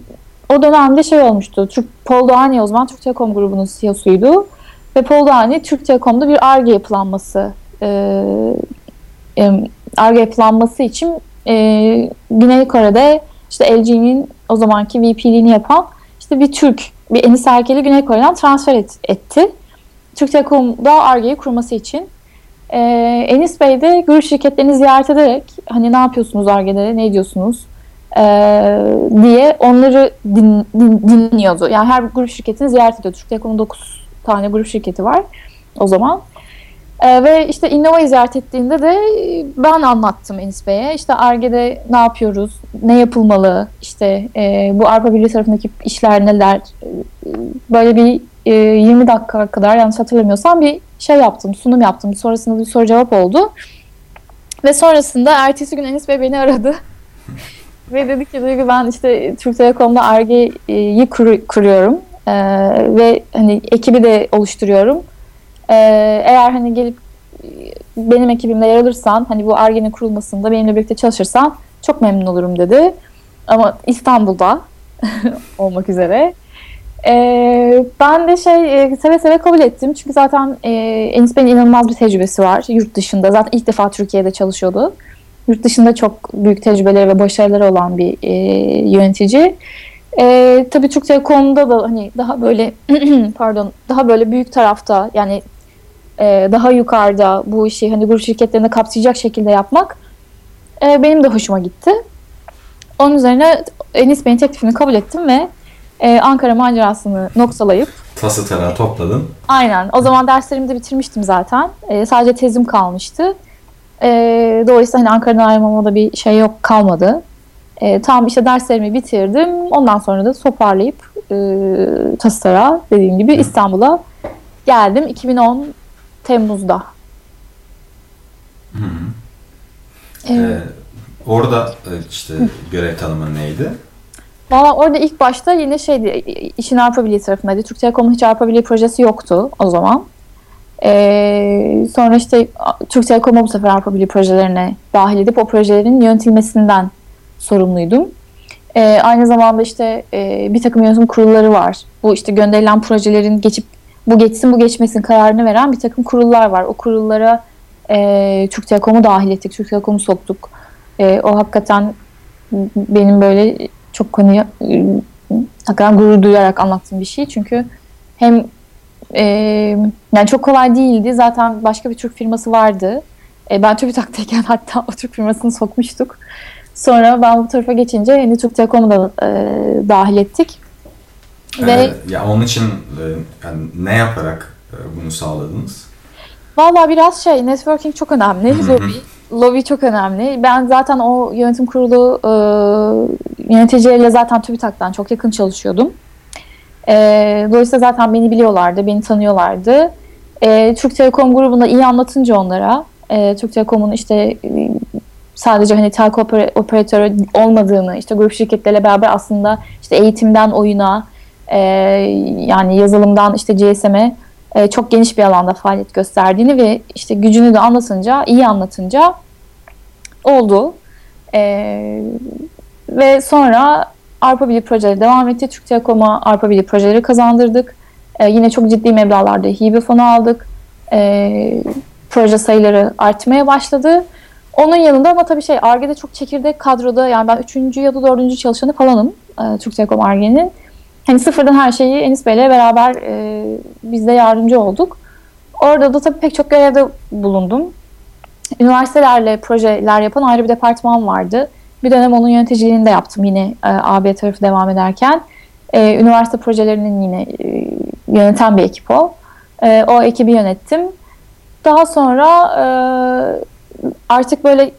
o dönemde şey olmuştu. Türk, Paul Doğani o zaman Türk Telekom grubunun CEO'suydu. Ve Paul Doğani Türk Telekom'da bir ARGE yapılanması ARGE e, yapılanması için e, Güney Kore'de işte LG'nin o zamanki VP'liğini yapan işte bir Türk, bir Enis Erkel'i Güney Kore'den transfer et, etti. Türk Telekom'da ARGE'yi kurması için. Ee, Enis Bey de grup şirketlerini ziyaret ederek hani ne yapıyorsunuz ARGE'de, ne ediyorsunuz ee, diye onları din, din, dinliyordu. Yani her grup şirketini ziyaret ediyor. Türk Telekom'un 9 tane grup şirketi var o zaman. Ee, ve işte Innova'yı ziyaret ettiğinde de ben anlattım Enis Bey'e. İşte ARGE'de ne yapıyoruz, ne yapılmalı, işte e, bu Avrupa Birliği tarafındaki işler neler, böyle bir e, 20 dakika kadar yanlış hatırlamıyorsam bir şey yaptım, sunum yaptım. Sonrasında bir soru cevap oldu. Ve sonrasında ertesi gün Enis Bey beni aradı. ve dedi ki Duygu ben işte Türk Telekom'da ARGE'yi kur, kuruyorum. Ee, ve hani ekibi de oluşturuyorum. Ee, eğer hani gelip benim ekibimde yer alırsan hani bu ARGE'nin kurulmasında benimle birlikte çalışırsan çok memnun olurum dedi. Ama İstanbul'da olmak üzere. Ee, ben de şey e, seve seve kabul ettim. Çünkü zaten e, Enis Bey'in inanılmaz bir tecrübesi var yurt dışında. Zaten ilk defa Türkiye'de çalışıyordu. Yurt dışında çok büyük tecrübeleri ve başarıları olan bir e, yönetici. E, tabii Türk Telekom'da da hani daha böyle pardon daha böyle büyük tarafta yani e, daha yukarıda bu işi hani grup şirketlerinde kapsayacak şekilde yapmak e, benim de hoşuma gitti. Onun üzerine Enis Bey'in teklifini kabul ettim ve e, Ankara macerasını noktalayıp
tası tarağı topladın.
Aynen. O zaman derslerimi de bitirmiştim zaten. E, sadece tezim kalmıştı. E, dolayısıyla hani Ankara'dan ayrılmama da bir şey yok kalmadı. E, tam işte derslerimi bitirdim. Ondan sonra da toparlayıp e, tası tarağı dediğim gibi İstanbul'a geldim 2010 Temmuz'da.
Hı hı. Evet. Ee, orada e, işte görev tanımı neydi?
Valla orada ilk başta yine şeydi, işin Avrupa Birliği tarafındaydı. Türk Telekom'un hiç Avrupa Birliği projesi yoktu o zaman. Ee, sonra işte Türk Telekom'u bu sefer Avrupa Birliği projelerine dahil edip o projelerin yönetilmesinden sorumluydum. Ee, aynı zamanda işte e, bir takım yönetim kurulları var. Bu işte gönderilen projelerin geçip bu geçsin bu geçmesin kararını veren bir takım kurullar var. O kurullara e, Türk Telekom'u dahil ettik, Türk Telekom'u soktuk. E, o hakikaten benim böyle çok konuya hakikaten gurur duyarak anlattığım bir şey. Çünkü hem e, yani çok kolay değildi. Zaten başka bir Türk firması vardı. E, ben TÜBİTAK'tayken hatta o Türk firmasını sokmuştuk. Sonra ben bu tarafa geçince hani Türk Telekom'u da e, dahil ettik.
Ve ee, ya onun için e, yani ne yaparak e, bunu sağladınız?
Valla biraz şey networking çok önemli. lobby, lobby çok önemli. Ben zaten o yönetim kurulu e, yöneticileriyle zaten TÜBİTAK'tan çok yakın çalışıyordum. E, dolayısıyla zaten beni biliyorlardı, beni tanıyorlardı. E, Türk Telekom grubunda iyi anlatınca onlara, e, Türk Telekom'un işte sadece hani telko operatörü olmadığını, işte grup şirketleriyle beraber aslında işte eğitimden oyuna, e, yani yazılımdan işte GSM'e e, çok geniş bir alanda faaliyet gösterdiğini ve işte gücünü de anlatınca, iyi anlatınca oldu. E, ve sonra Arpa Birliği projeleri devam etti. Türk Telekom'a Arpa Birliği projeleri kazandırdık. E, yine çok ciddi meblağlarda hibe fonu aldık. E, proje sayıları artmaya başladı. Onun yanında ama tabii şey Arge'de çok çekirdek kadroda yani ben 3. ya da 4. çalışanı falanım e, Türk Telekom Arge'nin. Hani sıfırdan her şeyi Enis Bey'le beraber e, biz de yardımcı olduk. Orada da tabii pek çok görevde bulundum. Üniversitelerle projeler yapan ayrı bir departman vardı. Bir dönem onun yöneticiliğini de yaptım yine e, AB tarafı devam ederken. E, üniversite projelerinin yine e, yöneten bir ekip o. E, o ekibi yönettim. Daha sonra e, artık böyle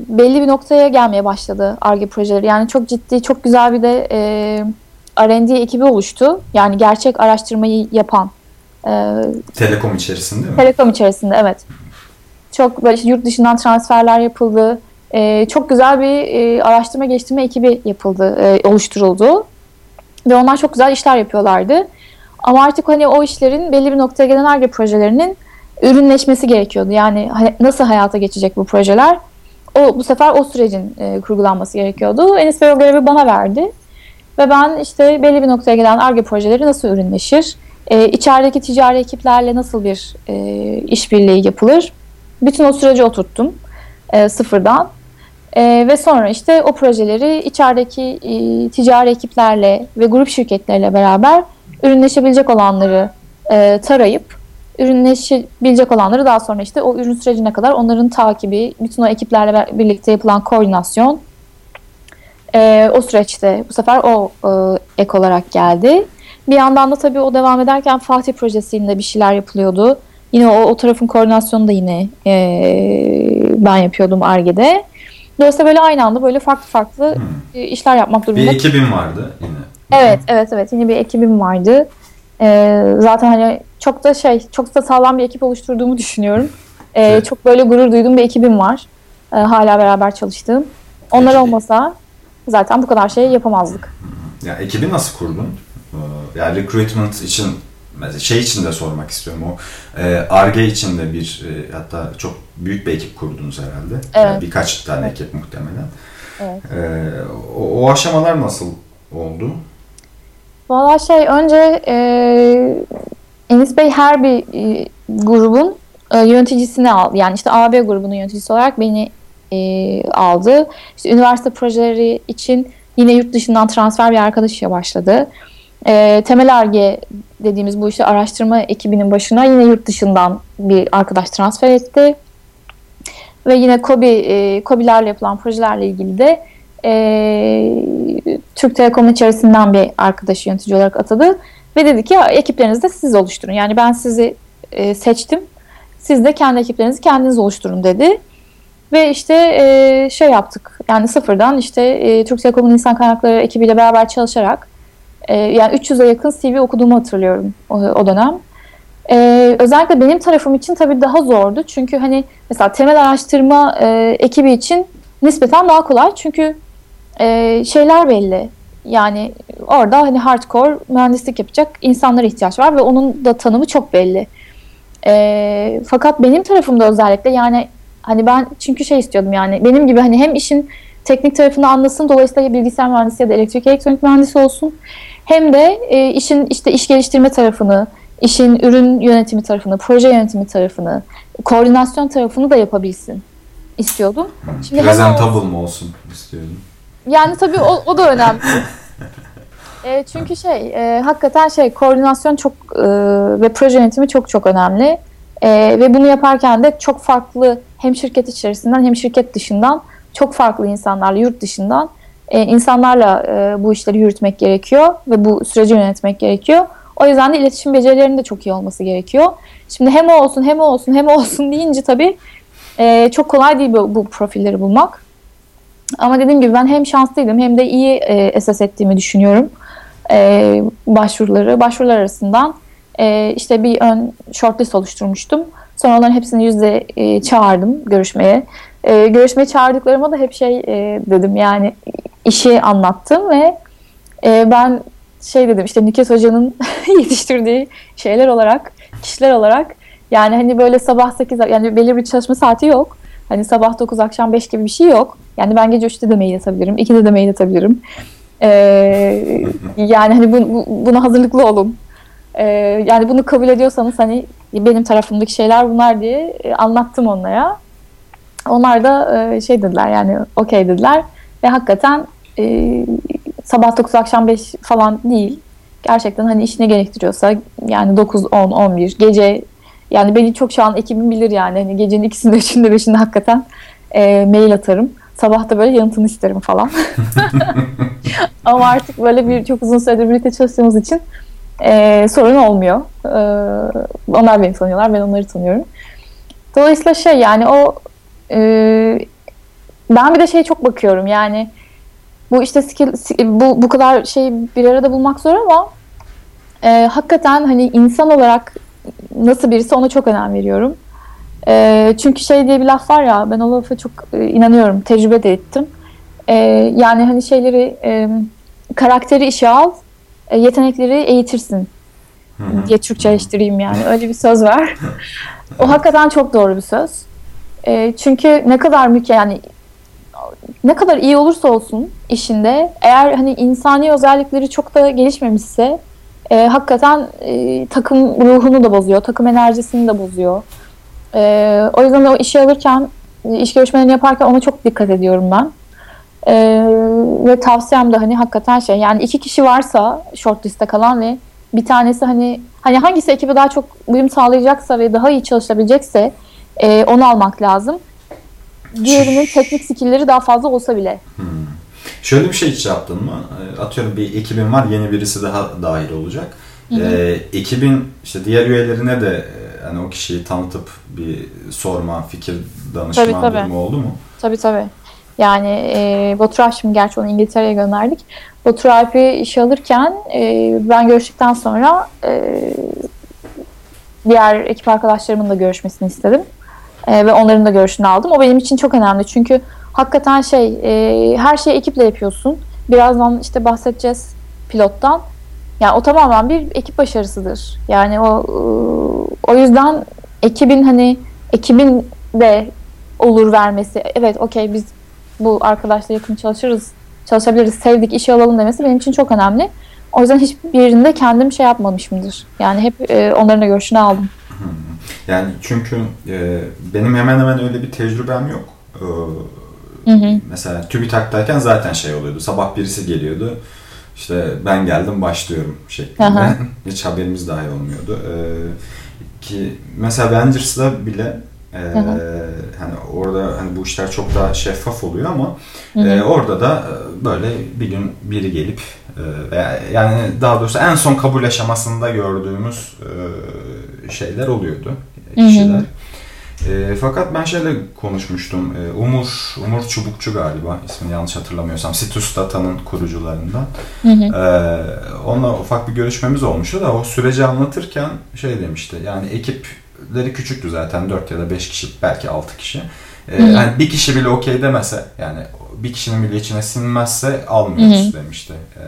belli bir noktaya gelmeye başladı ARGE projeleri. Yani çok ciddi, çok güzel bir de e, R&D ekibi oluştu. Yani gerçek araştırmayı yapan.
E, Telekom içerisinde mi?
Telekom içerisinde, evet. Çok böyle işte yurt dışından transferler yapıldı. E, çok güzel bir e, araştırma geliştirme ekibi yapıldı, e, oluşturuldu. Ve onlar çok güzel işler yapıyorlardı. Ama artık hani o işlerin belli bir noktaya gelen ARGE projelerinin ürünleşmesi gerekiyordu. Yani nasıl hayata geçecek bu projeler? O bu sefer o sürecin e, kurgulanması gerekiyordu. Enis Bey o görevi bana verdi. Ve ben işte belli bir noktaya gelen ARGE projeleri nasıl ürünleşir? E, içerideki ticari ekiplerle nasıl bir e, işbirliği yapılır? Bütün o süreci oturttum e, sıfırdan. E, ve sonra işte o projeleri içerideki e, ticari ekiplerle ve grup şirketlerle beraber ürünleşebilecek olanları e, tarayıp ürünleşebilecek olanları daha sonra işte o ürün sürecine kadar onların takibi, bütün o ekiplerle birlikte yapılan koordinasyon e, o süreçte bu sefer o e, ek olarak geldi. Bir yandan da tabii o devam ederken Fatih projesinde bir şeyler yapılıyordu. Yine o, o tarafın koordinasyonu da yine e, ben yapıyordum ARGE'de. Dolayısıyla böyle aynı anda böyle farklı farklı hmm. işler yapmak durumunda.
Bir ekibim vardı yine.
Evet, evet, evet. Yine bir ekibim vardı. Ee, zaten hani çok da şey, çok da sağlam bir ekip oluşturduğumu düşünüyorum. Ee, evet. Çok böyle gurur duyduğum bir ekibim var. Ee, hala beraber çalıştığım. Onlar Peki. olmasa zaten bu kadar şey yapamazdık.
Ya ekibi nasıl kurdun? Ee, yani recruitment için şey için de sormak istiyorum o ARGE için de bir e, hatta çok büyük bir ekip kurdunuz herhalde. Evet. Yani birkaç tane evet. ekip muhtemelen. Evet. Ee, o, o aşamalar nasıl oldu?
Valla şey önce e, Enis Bey her bir e, grubun e, yöneticisini aldı. Yani işte AB grubunun yöneticisi olarak beni e, aldı. İşte üniversite projeleri için yine yurt dışından transfer bir arkadaşla başladı. E, Temel Arge dediğimiz bu işte araştırma ekibinin başına yine yurt dışından bir arkadaş transfer etti. Ve yine COBI, e, COBI'lerle yapılan projelerle ilgili de e, Türk Telekom içerisinden bir arkadaşı yönetici olarak atadı. Ve dedi ki ekiplerinizi de siz oluşturun. Yani ben sizi e, seçtim. Siz de kendi ekiplerinizi kendiniz oluşturun dedi. Ve işte e, şey yaptık. Yani sıfırdan işte e, Türk Telekom'un insan kaynakları ekibiyle beraber çalışarak e, yani 300'e yakın CV okuduğumu hatırlıyorum o, o dönem. E, özellikle benim tarafım için tabii daha zordu. Çünkü hani mesela temel araştırma e, ekibi için nispeten daha kolay. Çünkü e, şeyler belli. Yani orada hani hardcore mühendislik yapacak insanlara ihtiyaç var ve onun da tanımı çok belli. E, fakat benim tarafımda özellikle yani hani ben çünkü şey istiyordum yani benim gibi hani hem işin teknik tarafını anlasın dolayısıyla bilgisayar mühendisi ya da elektrik elektronik mühendisi olsun hem de e, işin işte iş geliştirme tarafını, işin ürün yönetimi tarafını, proje yönetimi tarafını, koordinasyon tarafını da yapabilsin istiyordum.
Şimdi Presentable mı olsun istiyordum.
Yani tabii o, o da önemli. e, çünkü şey e, hakikaten şey koordinasyon çok e, ve proje yönetimi çok çok önemli. E, ve bunu yaparken de çok farklı hem şirket içerisinden hem şirket dışından çok farklı insanlarla yurt dışından e, insanlarla e, bu işleri yürütmek gerekiyor ve bu süreci yönetmek gerekiyor. O yüzden de iletişim becerilerinin de çok iyi olması gerekiyor. Şimdi hem o olsun hem o olsun hem o olsun deyince tabii e, çok kolay değil bu, bu profilleri bulmak. Ama dediğim gibi ben hem şanslıydım hem de iyi e, esas ettiğimi düşünüyorum e, başvuruları. Başvurular arasından e, işte bir ön shortlist oluşturmuştum. Sonra onların hepsini yüzde e, çağırdım görüşmeye. E, görüşmeye çağırdıklarıma da hep şey e, dedim yani işi anlattım ve e, ben şey dedim işte Nüket Hoca'nın yetiştirdiği şeyler olarak, kişiler olarak yani hani böyle sabah 8 yani belirli bir çalışma saati yok. Hani sabah 9 akşam 5 gibi bir şey yok. Yani ben gece 3'te de mail atabilirim, 2'de de mail atabilirim. Ee, yani hani bu, bu, buna hazırlıklı olun. Ee, yani bunu kabul ediyorsanız hani benim tarafımdaki şeyler bunlar diye e, anlattım onlara. Onlar da e, şey dediler yani okey dediler ve hakikaten e, sabah 9 akşam 5 falan değil. Gerçekten hani işine gerektiriyorsa yani 9, 10, 11 gece yani beni çok şu an ekibim bilir yani hani gecenin ikisinde üçünde beşinde hakikaten e, mail atarım. Sabah da böyle yanıtını isterim falan. Ama artık böyle bir çok uzun süredir birlikte çalıştığımız için e, sorun olmuyor. E, onlar beni tanıyorlar, ben onları tanıyorum. Dolayısıyla şey yani o e, ben bir de şey çok bakıyorum yani bu işte skill, bu, bu kadar şey bir arada bulmak zor ama e, hakikaten hani insan olarak nasıl birisi ona çok önem veriyorum. E, çünkü şey diye bir laf var ya ben o lafa çok e, inanıyorum. Tecrübe de ettim. E, yani hani şeyleri e, karakteri işe al yetenekleri eğitirsin diye Türkçeleştireyim yani. Öyle bir söz var. o hakikaten çok doğru bir söz. E, çünkü ne kadar mükemmel yani ne kadar iyi olursa olsun işinde eğer hani insani özellikleri çok da gelişmemişse e, hakikaten e, takım ruhunu da bozuyor, takım enerjisini de bozuyor. E, o yüzden o işi alırken, iş görüşmelerini yaparken ona çok dikkat ediyorum ben. E, ve tavsiyem de hani hakikaten şey yani iki kişi varsa short liste kalan ve bir tanesi hani hani hangisi ekibe daha çok uyum sağlayacaksa ve daha iyi çalışabilecekse e, onu almak lazım. Diğerinin teknik skillleri daha fazla olsa bile.
Hmm. Şöyle bir şey hiç yaptın mı? E, atıyorum bir ekibin var, yeni birisi daha dahil olacak. Hı hı. Ee, ekibin işte diğer üyelerine de e, hani o kişiyi tanıtıp bir sorma, fikir danışma tabii, tabii. durumu oldu mu?
Tabii tabii. Yani e, Batur Haşim gerçi onu İngiltere'ye gönderdik. Batur Alp'i işe alırken e, ben görüştükten sonra e, diğer ekip arkadaşlarımın da görüşmesini istedim. E, ve onların da görüşünü aldım. O benim için çok önemli çünkü hakikaten şey e, her şeyi ekiple yapıyorsun. Birazdan işte bahsedeceğiz pilottan. Yani o tamamen bir ekip başarısıdır. Yani o o yüzden ekibin hani ekibin de olur vermesi. Evet okey biz bu arkadaşla yakın çalışırız, çalışabiliriz, sevdik, işe alalım demesi benim için çok önemli. O yüzden hiçbirinde kendim şey yapmamışımdır. Yani hep e, onların da görüşünü aldım.
Yani çünkü e, benim hemen hemen öyle bir tecrübem yok. E, hı hı. Mesela TÜBİTAK'tayken zaten şey oluyordu. Sabah birisi geliyordu. İşte ben geldim başlıyorum şeklinde. Hiç haberimiz dahi olmuyordu. E, ki mesela Avengers'da bile ee, hani orada hani bu işler çok daha şeffaf oluyor ama e, orada da e, böyle bir gün biri gelip e, yani daha doğrusu en son kabul aşamasında gördüğümüz e, şeyler oluyordu kişiler. E, fakat ben şeyle konuşmuştum. E, Umur Umur Çubukçu galiba ismini yanlış hatırlamıyorsam. Situs Data'nın kurucularından. Hı hı. E, onunla ufak bir görüşmemiz olmuştu da o süreci anlatırken şey demişti. Yani ekip leri küçüktü zaten 4 ya da 5 kişi belki 6 kişi. Ee, yani bir kişi bile okey demese yani bir kişinin bile içine sinmezse almıyoruz Hı-hı. demişti. Ee,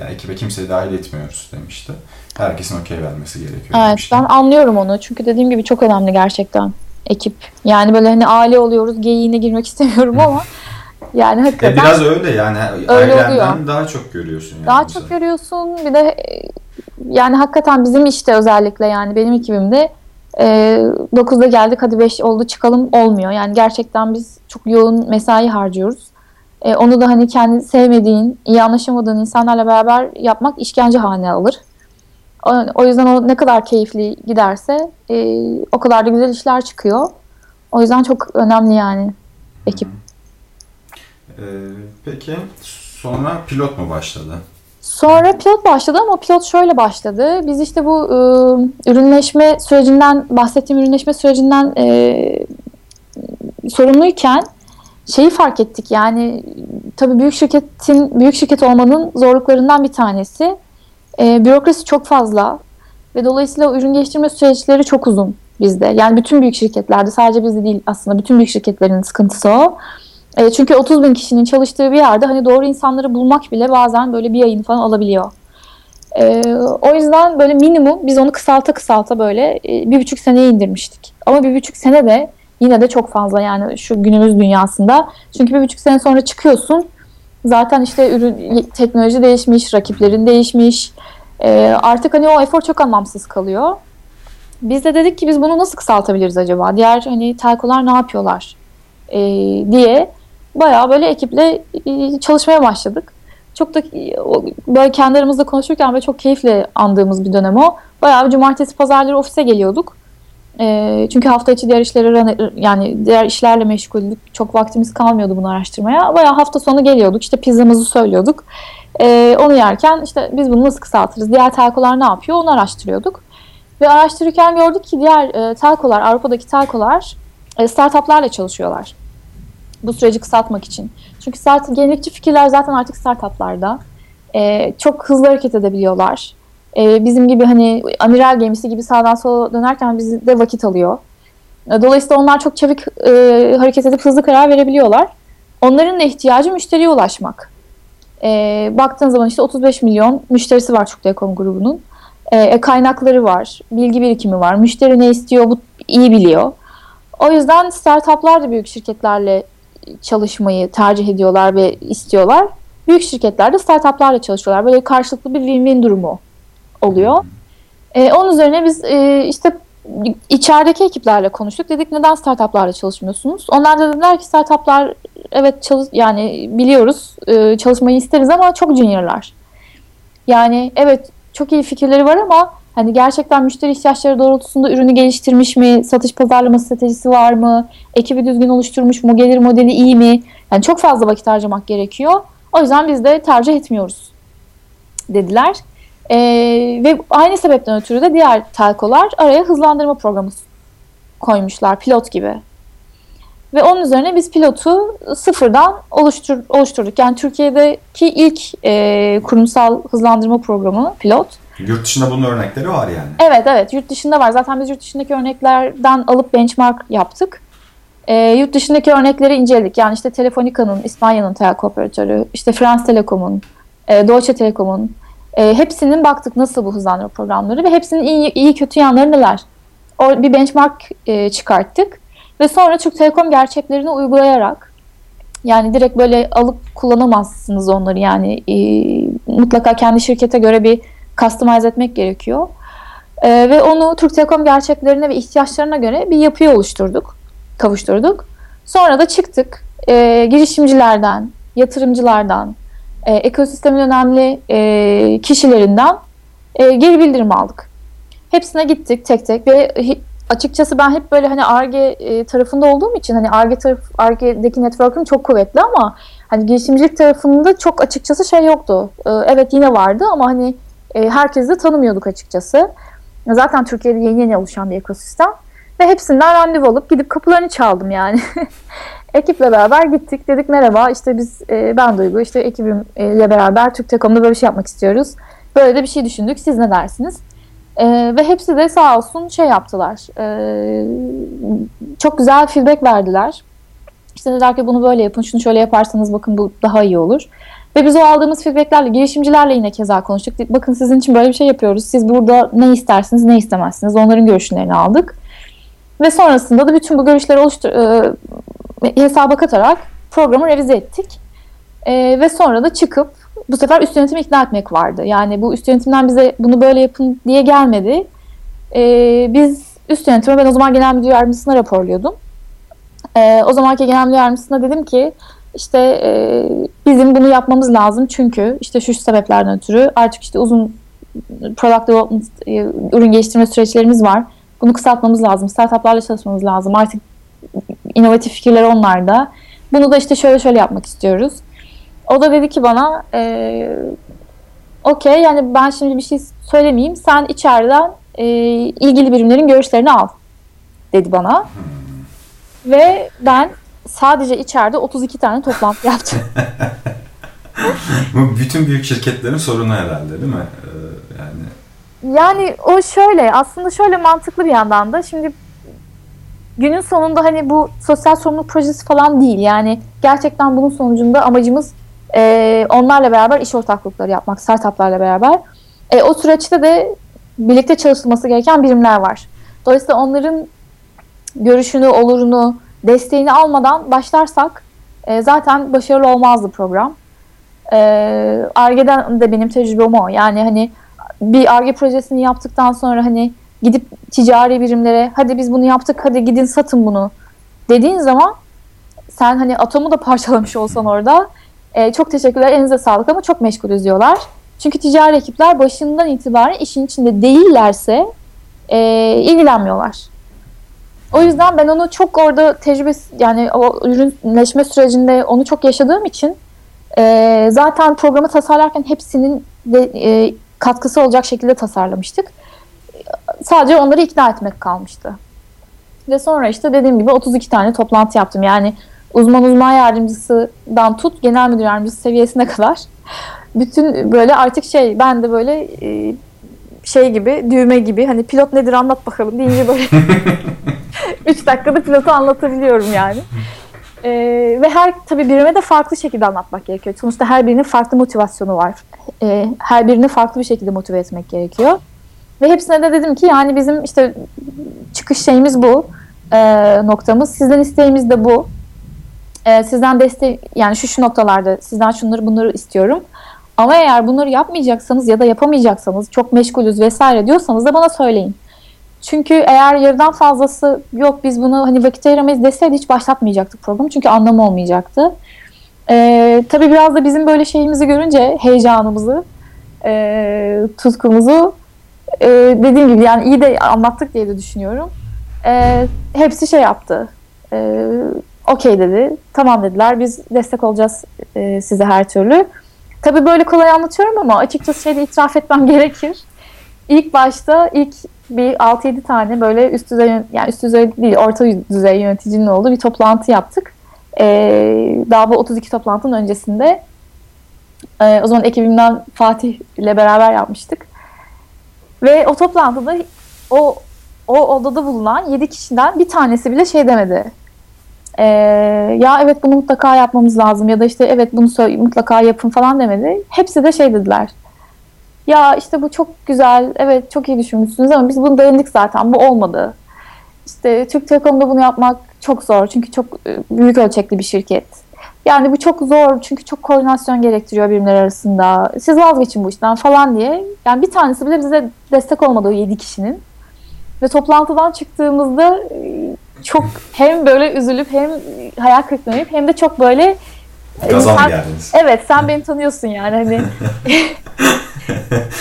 yani ekibe kimseyi dahil etmiyoruz demişti. Herkesin okey vermesi gerekiyor
evet,
demişti.
Ben anlıyorum onu çünkü dediğim gibi çok önemli gerçekten ekip. Yani böyle hani aile oluyoruz geyiğine girmek istemiyorum ama yani hakikaten.
E biraz öyle yani öyle ailenden oluyor. daha çok görüyorsun. Yani
daha mesela. çok görüyorsun bir de yani hakikaten bizim işte özellikle yani benim ekibimde e, ee, 9'da geldik hadi 5 oldu çıkalım olmuyor. Yani gerçekten biz çok yoğun mesai harcıyoruz. E, onu da hani kendi sevmediğin, iyi anlaşamadığın insanlarla beraber yapmak işkence haline alır. O, o yüzden o ne kadar keyifli giderse e, o kadar da güzel işler çıkıyor. O yüzden çok önemli yani ekip.
Ee, peki sonra pilot mu başladı?
Sonra pilot başladı ama pilot şöyle başladı. Biz işte bu e, ürünleşme sürecinden, bahsettiğim ürünleşme sürecinden e, sorumluyken şeyi fark ettik. Yani tabii büyük şirketin, büyük şirket olmanın zorluklarından bir tanesi. E, bürokrasi çok fazla ve dolayısıyla ürün geliştirme süreçleri çok uzun bizde. Yani bütün büyük şirketlerde sadece bizde değil aslında bütün büyük şirketlerin sıkıntısı o. E, çünkü 30 bin kişinin çalıştığı bir yerde hani doğru insanları bulmak bile bazen böyle bir ayını falan alabiliyor. E, o yüzden böyle minimum biz onu kısalta kısalta böyle e, bir buçuk seneye indirmiştik. Ama bir buçuk sene de yine de çok fazla yani şu günümüz dünyasında. Çünkü bir buçuk sene sonra çıkıyorsun zaten işte ürün teknoloji değişmiş, rakiplerin değişmiş. E, artık hani o efor çok anlamsız kalıyor. Biz de dedik ki biz bunu nasıl kısaltabiliriz acaba? Diğer hani telkolar ne yapıyorlar? E, diye bayağı böyle ekiple e, çalışmaya başladık. Çok da böyle kendi aramızda konuşurken böyle çok keyifle andığımız bir dönem o. Bayağı cumartesi pazarları ofise geliyorduk. E, çünkü hafta içi diğer işlere yani diğer işlerle meşguldük. Çok vaktimiz kalmıyordu bunu araştırmaya. Bayağı hafta sonu geliyorduk. İşte pizzamızı söylüyorduk. E, onu yerken işte biz bunu nasıl kısaltırız? Diğer telkolar ne yapıyor? Onu araştırıyorduk. Ve araştırırken gördük ki diğer e, telkolar, Avrupa'daki telkolar e, startuplarla çalışıyorlar. Bu süreci kısaltmak için. Çünkü start, yenilikçi fikirler zaten artık startuplarda. E, çok hızlı hareket edebiliyorlar. E, bizim gibi hani amiral gemisi gibi sağdan sola dönerken bizde vakit alıyor. E, dolayısıyla onlar çok çabuk e, hareket edip hızlı karar verebiliyorlar. Onların da ihtiyacı müşteriye ulaşmak. E, baktığın zaman işte 35 milyon müşterisi var Türk Telekom grubunun. E, kaynakları var, bilgi birikimi var. Müşteri ne istiyor bu iyi biliyor. O yüzden startuplar da büyük şirketlerle çalışmayı tercih ediyorlar ve istiyorlar. Büyük şirketler de startuplarla çalışıyorlar. Böyle karşılıklı bir win-win durumu oluyor. E, onun üzerine biz e, işte içerideki ekiplerle konuştuk. Dedik neden startuplarla çalışmıyorsunuz? Onlar da dediler ki startuplar evet çalış yani biliyoruz e, çalışmayı isteriz ama çok juniorlar. Yani evet çok iyi fikirleri var ama hani gerçekten müşteri ihtiyaçları doğrultusunda ürünü geliştirmiş mi? Satış pazarlama stratejisi var mı? Ekibi düzgün oluşturmuş mu? Gelir modeli iyi mi? Yani çok fazla vakit harcamak gerekiyor. O yüzden biz de tercih etmiyoruz dediler. E, ve aynı sebepten ötürü de diğer telkolar araya hızlandırma programı koymuşlar pilot gibi. Ve onun üzerine biz pilotu sıfırdan oluştur, oluşturduk. Yani Türkiye'deki ilk e, kurumsal hızlandırma programı pilot.
Yurt dışında bunun örnekleri var yani.
Evet evet yurt dışında var. Zaten biz yurt dışındaki örneklerden alıp benchmark yaptık. E, yurt dışındaki örnekleri inceledik. Yani işte Telefonica'nın, İspanya'nın telko operatörü, işte France Telekom'un, e, Deutsche Telekom'un, e, hepsinin baktık nasıl bu hızlandırma programları ve hepsinin iyi, iyi kötü yanları neler. O, bir benchmark e, çıkarttık ve sonra Türk Telekom gerçeklerini uygulayarak yani direkt böyle alıp kullanamazsınız onları yani e, mutlaka kendi şirkete göre bir customize etmek gerekiyor. E, ve onu Türk Telekom gerçeklerine ve ihtiyaçlarına göre bir yapıyı oluşturduk, kavuşturduk. Sonra da çıktık e, girişimcilerden, yatırımcılardan, e, ekosistemin önemli e, kişilerinden e, geri bildirim aldık. Hepsine gittik tek tek ve açıkçası ben hep böyle hani ARGE tarafında olduğum için hani ARGE taraf ARGE'deki network'üm çok kuvvetli ama hani girişimcilik tarafında çok açıkçası şey yoktu. E, evet yine vardı ama hani e, herkesi de tanımıyorduk açıkçası. Zaten Türkiye'de yeni yeni oluşan bir ekosistem. Ve hepsinden randevu alıp gidip kapılarını çaldım yani. Ekiple beraber gittik. Dedik merhaba işte biz e, ben Duygu işte ekibimle beraber Türk Telekom'da böyle bir şey yapmak istiyoruz. Böyle de bir şey düşündük. Siz ne dersiniz? E, ve hepsi de sağ olsun şey yaptılar. E, çok güzel feedback verdiler. İşte dediler ki bunu böyle yapın, şunu şöyle yaparsanız bakın bu daha iyi olur. Ve biz o aldığımız feedbacklerle, girişimcilerle yine keza konuştuk. Bakın sizin için böyle bir şey yapıyoruz. Siz burada ne istersiniz, ne istemezsiniz. Onların görüşlerini aldık. Ve sonrasında da bütün bu görüşleri oluştur e, hesaba katarak programı revize ettik. E, ve sonra da çıkıp bu sefer üst yönetimi ikna etmek vardı. Yani bu üst yönetimden bize bunu böyle yapın diye gelmedi. E, biz üst yönetime ben o zaman genel müdür yardımcısına raporluyordum. E, o zamanki genel müdür yardımcısına dedim ki işte e, bizim bunu yapmamız lazım çünkü işte şu sebeplerden ötürü artık işte uzun product development e, ürün geliştirme süreçlerimiz var. Bunu kısaltmamız lazım. Startuplarla çalışmamız lazım. Artık inovatif fikirler onlarda. Bunu da işte şöyle şöyle yapmak istiyoruz. O da dedi ki bana e, okey yani ben şimdi bir şey söylemeyeyim. Sen içeriden e, ilgili birimlerin görüşlerini al dedi bana. Ve ben sadece içeride 32 tane toplantı yaptım.
Bu bütün büyük şirketlerin sorunu herhalde değil mi? Ee,
yani yani o şöyle aslında şöyle mantıklı bir yandan da şimdi günün sonunda hani bu sosyal sorumluluk projesi falan değil. Yani gerçekten bunun sonucunda amacımız e, onlarla beraber iş ortaklıkları yapmak, startuplarla beraber. E, o süreçte de birlikte çalışılması gereken birimler var. Dolayısıyla onların görüşünü, olurunu, desteğini almadan başlarsak e, zaten başarılı olmazdı program. Arge'den e, de benim tecrübem o. Yani hani bir Arge projesini yaptıktan sonra hani gidip ticari birimlere hadi biz bunu yaptık hadi gidin satın bunu dediğin zaman sen hani atomu da parçalamış olsan orada e, çok teşekkürler elinize sağlık ama çok meşgul diyorlar. Çünkü ticari ekipler başından itibaren işin içinde değillerse e, ilgilenmiyorlar. O yüzden ben onu çok orada tecrübe yani o ürünleşme sürecinde onu çok yaşadığım için e, zaten programı tasarlarken hepsinin de, e, katkısı olacak şekilde tasarlamıştık. Sadece onları ikna etmek kalmıştı. Ve sonra işte dediğim gibi 32 tane toplantı yaptım. Yani uzman uzman yardımcısından tut genel müdür yardımcısı seviyesine kadar bütün böyle artık şey ben de böyle e, şey gibi düğme gibi hani pilot nedir anlat bakalım deyince böyle 3 dakikada pilotu anlatabiliyorum yani. Ee, ve her tabii birime de farklı şekilde anlatmak gerekiyor. Sonuçta her birinin farklı motivasyonu var. Ee, her birini farklı bir şekilde motive etmek gerekiyor. Ve hepsine de dedim ki yani bizim işte çıkış şeyimiz bu e, noktamız. Sizden isteğimiz de bu. E, sizden destek yani şu şu noktalarda sizden şunları bunları istiyorum. Ama eğer bunları yapmayacaksanız ya da yapamayacaksanız çok meşgulüz vesaire diyorsanız da bana söyleyin. Çünkü eğer yarıdan fazlası yok biz bunu hani vakit ayıramayız deseydi hiç başlatmayacaktık programı. Çünkü anlamı olmayacaktı. Ee, tabii biraz da bizim böyle şeyimizi görünce heyecanımızı, e, tutkumuzu e, dediğim gibi yani iyi de anlattık diye de düşünüyorum. E, hepsi şey yaptı. E, Okey dedi. Tamam dediler. Biz destek olacağız e, size her türlü. Tabii böyle kolay anlatıyorum ama açıkçası şeyde itiraf etmem gerekir. İlk başta ilk bir 6-7 tane böyle üst düzey yani üst düzey değil orta düzey yöneticinin olduğu bir toplantı yaptık. Ee, daha bu 32 toplantının öncesinde e, o zaman ekibimden Fatih ile beraber yapmıştık. Ve o toplantıda o o odada bulunan 7 kişiden bir tanesi bile şey demedi. Ee, ya evet bunu mutlaka yapmamız lazım ya da işte evet bunu mutlaka yapın falan demedi. Hepsi de şey dediler. Ya işte bu çok güzel, evet çok iyi düşünmüşsünüz ama biz bunu denedik zaten, bu olmadı. İşte Türk Telekom'da bunu yapmak çok zor çünkü çok e, büyük ölçekli bir şirket. Yani bu çok zor çünkü çok koordinasyon gerektiriyor birimler arasında. Siz vazgeçin bu işten falan diye. Yani bir tanesi bile bize destek olmadı o 7 kişinin. Ve toplantıdan çıktığımızda e, çok hem böyle üzülüp hem hayal kırıklığına hem de çok böyle
Gaza mı geldiniz?
Evet sen beni tanıyorsun yani hani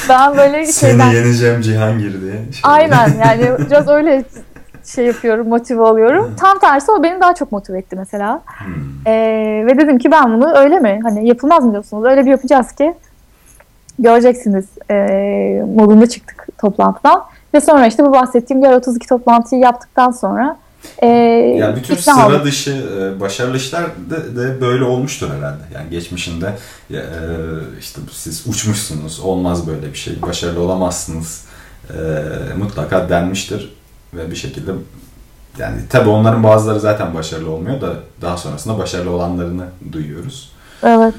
ben böyle
Seni şeyden... yeneceğim Cihangir diye. Şey.
Aynen yani biraz öyle şey yapıyorum, motive oluyorum. Tam tersi o beni daha çok motive etti mesela. Hmm. Ee, ve dedim ki ben bunu öyle mi? Hani yapılmaz mı diyorsunuz? Öyle bir yapacağız ki göreceksiniz e, modunda çıktık toplantıdan. Ve sonra işte bu bahsettiğim diğer 32 toplantıyı yaptıktan sonra
e, yani bütün sıra aldım. dışı e, başarılı işler de, de böyle olmuştur herhalde. Yani geçmişinde e, işte siz uçmuşsunuz, olmaz böyle bir şey, başarılı olamazsınız e, mutlaka denmiştir ve bir şekilde yani tabii onların bazıları zaten başarılı olmuyor da daha sonrasında başarılı olanlarını duyuyoruz.
Evet.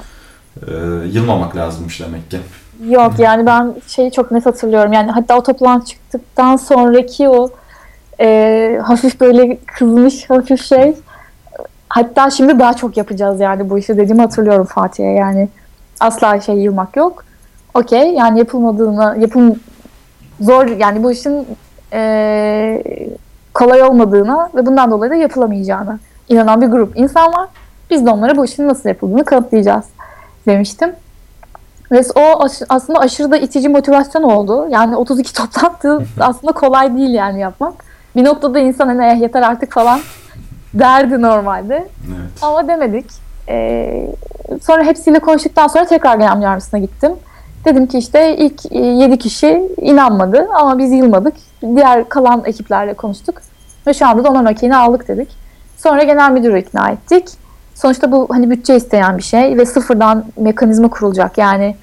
E, yılmamak lazımmış demek ki.
Yok yani ben şeyi çok net hatırlıyorum. Yani hatta o toplantı çıktıktan sonraki o e, hafif böyle kızmış hafif şey. Hatta şimdi daha çok yapacağız yani bu işi dediğimi hatırlıyorum Fatih'e yani. Asla şey yılmak yok. Okey yani yapılmadığını, yapım zor yani bu işin e, kolay olmadığına ve bundan dolayı da yapılamayacağına inanan bir grup insan var. Biz de onlara bu işin nasıl yapıldığını kanıtlayacağız demiştim. Ve o aslında aşırı da itici motivasyon oldu. Yani 32 toplantı aslında kolay değil yani yapmak. Bir noktada insan hani eh, yeter artık falan derdi normalde. Evet. Ama demedik. Ee, sonra hepsiyle konuştuktan sonra tekrar genel yardımcısına gittim. Dedim ki işte ilk 7 e, kişi inanmadı ama biz yılmadık. Diğer kalan ekiplerle konuştuk. Ve şu anda da onların okeyini aldık dedik. Sonra genel müdürü ikna ettik. Sonuçta bu hani bütçe isteyen bir şey ve sıfırdan mekanizma kurulacak. Yani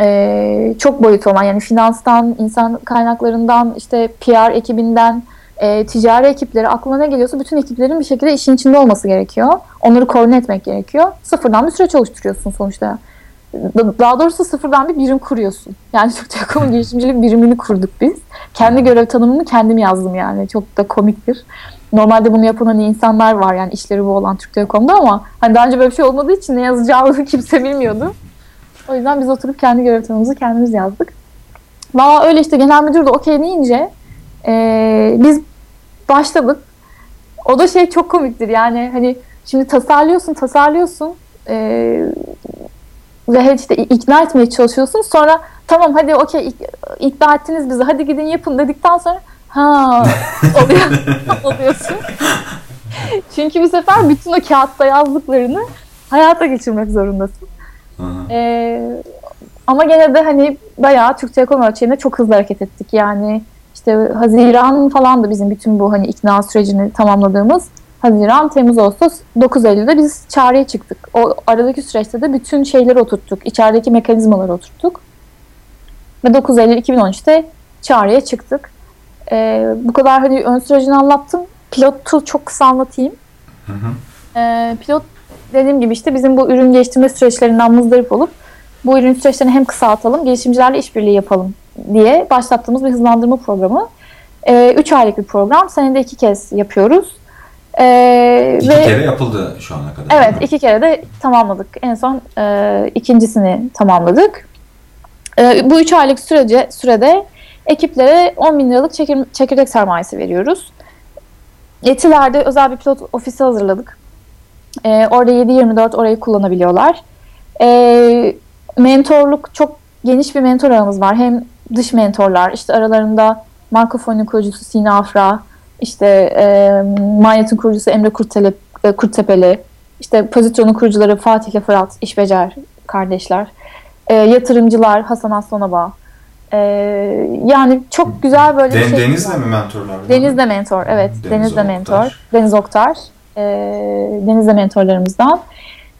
e, çok boyut olan yani finanstan, insan kaynaklarından, işte PR ekibinden, e, ticari ekipleri aklına ne geliyorsa bütün ekiplerin bir şekilde işin içinde olması gerekiyor. Onları koordine etmek gerekiyor. Sıfırdan bir süreç oluşturuyorsun sonuçta. daha doğrusu sıfırdan bir birim kuruyorsun. Yani Türk Telekom'un girişimcilik birimini kurduk biz. Kendi görev tanımımı kendim yazdım yani. Çok da komiktir. Normalde bunu yapan hani insanlar var yani işleri bu olan Türk Telekom'da ama hani daha önce böyle bir şey olmadığı için ne yazacağını kimse bilmiyordu. O yüzden biz oturup kendi görev tanımımızı kendimiz yazdık. Valla öyle işte genel müdür de okey deyince e, biz başladık. O da şey çok komiktir yani hani şimdi tasarlıyorsun tasarlıyorsun e, ve işte ikna etmeye çalışıyorsun sonra tamam hadi okey ikna ettiniz bizi hadi gidin yapın dedikten sonra ha oluyor, oluyorsun. Çünkü bu sefer bütün o kağıtta yazdıklarını hayata geçirmek zorundasın. Ee, ama gene de hani bayağı Türk Telekom ölçeğinde çok hızlı hareket ettik. Yani işte Haziran falan da bizim bütün bu hani ikna sürecini tamamladığımız Haziran, Temmuz, Ağustos 9 Eylül'de biz çağrıya çıktık. O aradaki süreçte de bütün şeyleri oturttuk. içerideki mekanizmaları oturttuk. Ve 9 Eylül 2013'te çağrıya çıktık. Ee, bu kadar hani ön sürecini anlattım. Pilotu çok kısa anlatayım. Hı hı. Ee, pilot dediğim gibi işte bizim bu ürün geliştirme süreçlerinden muzdarip olup bu ürün süreçlerini hem kısaltalım, girişimcilerle işbirliği yapalım diye başlattığımız bir hızlandırma programı. 3 ee, üç aylık bir program. Senede iki kez yapıyoruz.
Ee, iki ve, kere yapıldı şu ana kadar.
Evet iki kere de tamamladık. En son e, ikincisini tamamladık. E, bu üç aylık sürece sürede ekiplere 10 bin liralık çekir, çekirdek sermayesi veriyoruz. Etiler'de özel bir pilot ofisi hazırladık. E, orada 7-24 orayı kullanabiliyorlar. E, mentorluk çok geniş bir mentor ağımız var. Hem dış mentorlar, işte aralarında Markofon'un kurucusu Sina Afra, işte e, Manyet'in kurucusu Emre Kurtele, e, Kurtepeli, işte Pozisyon'un kurucuları Fatih ile Fırat İşbecer kardeşler, e, yatırımcılar Hasan Aslanaba. E, yani çok güzel böyle
Den, bir şey. Deniz'le mi mentorlar?
Deniz'le mentor, evet. Deniz Deniz'le mentor. Deniz Oktar. E, Deniz'le mentorlarımızdan.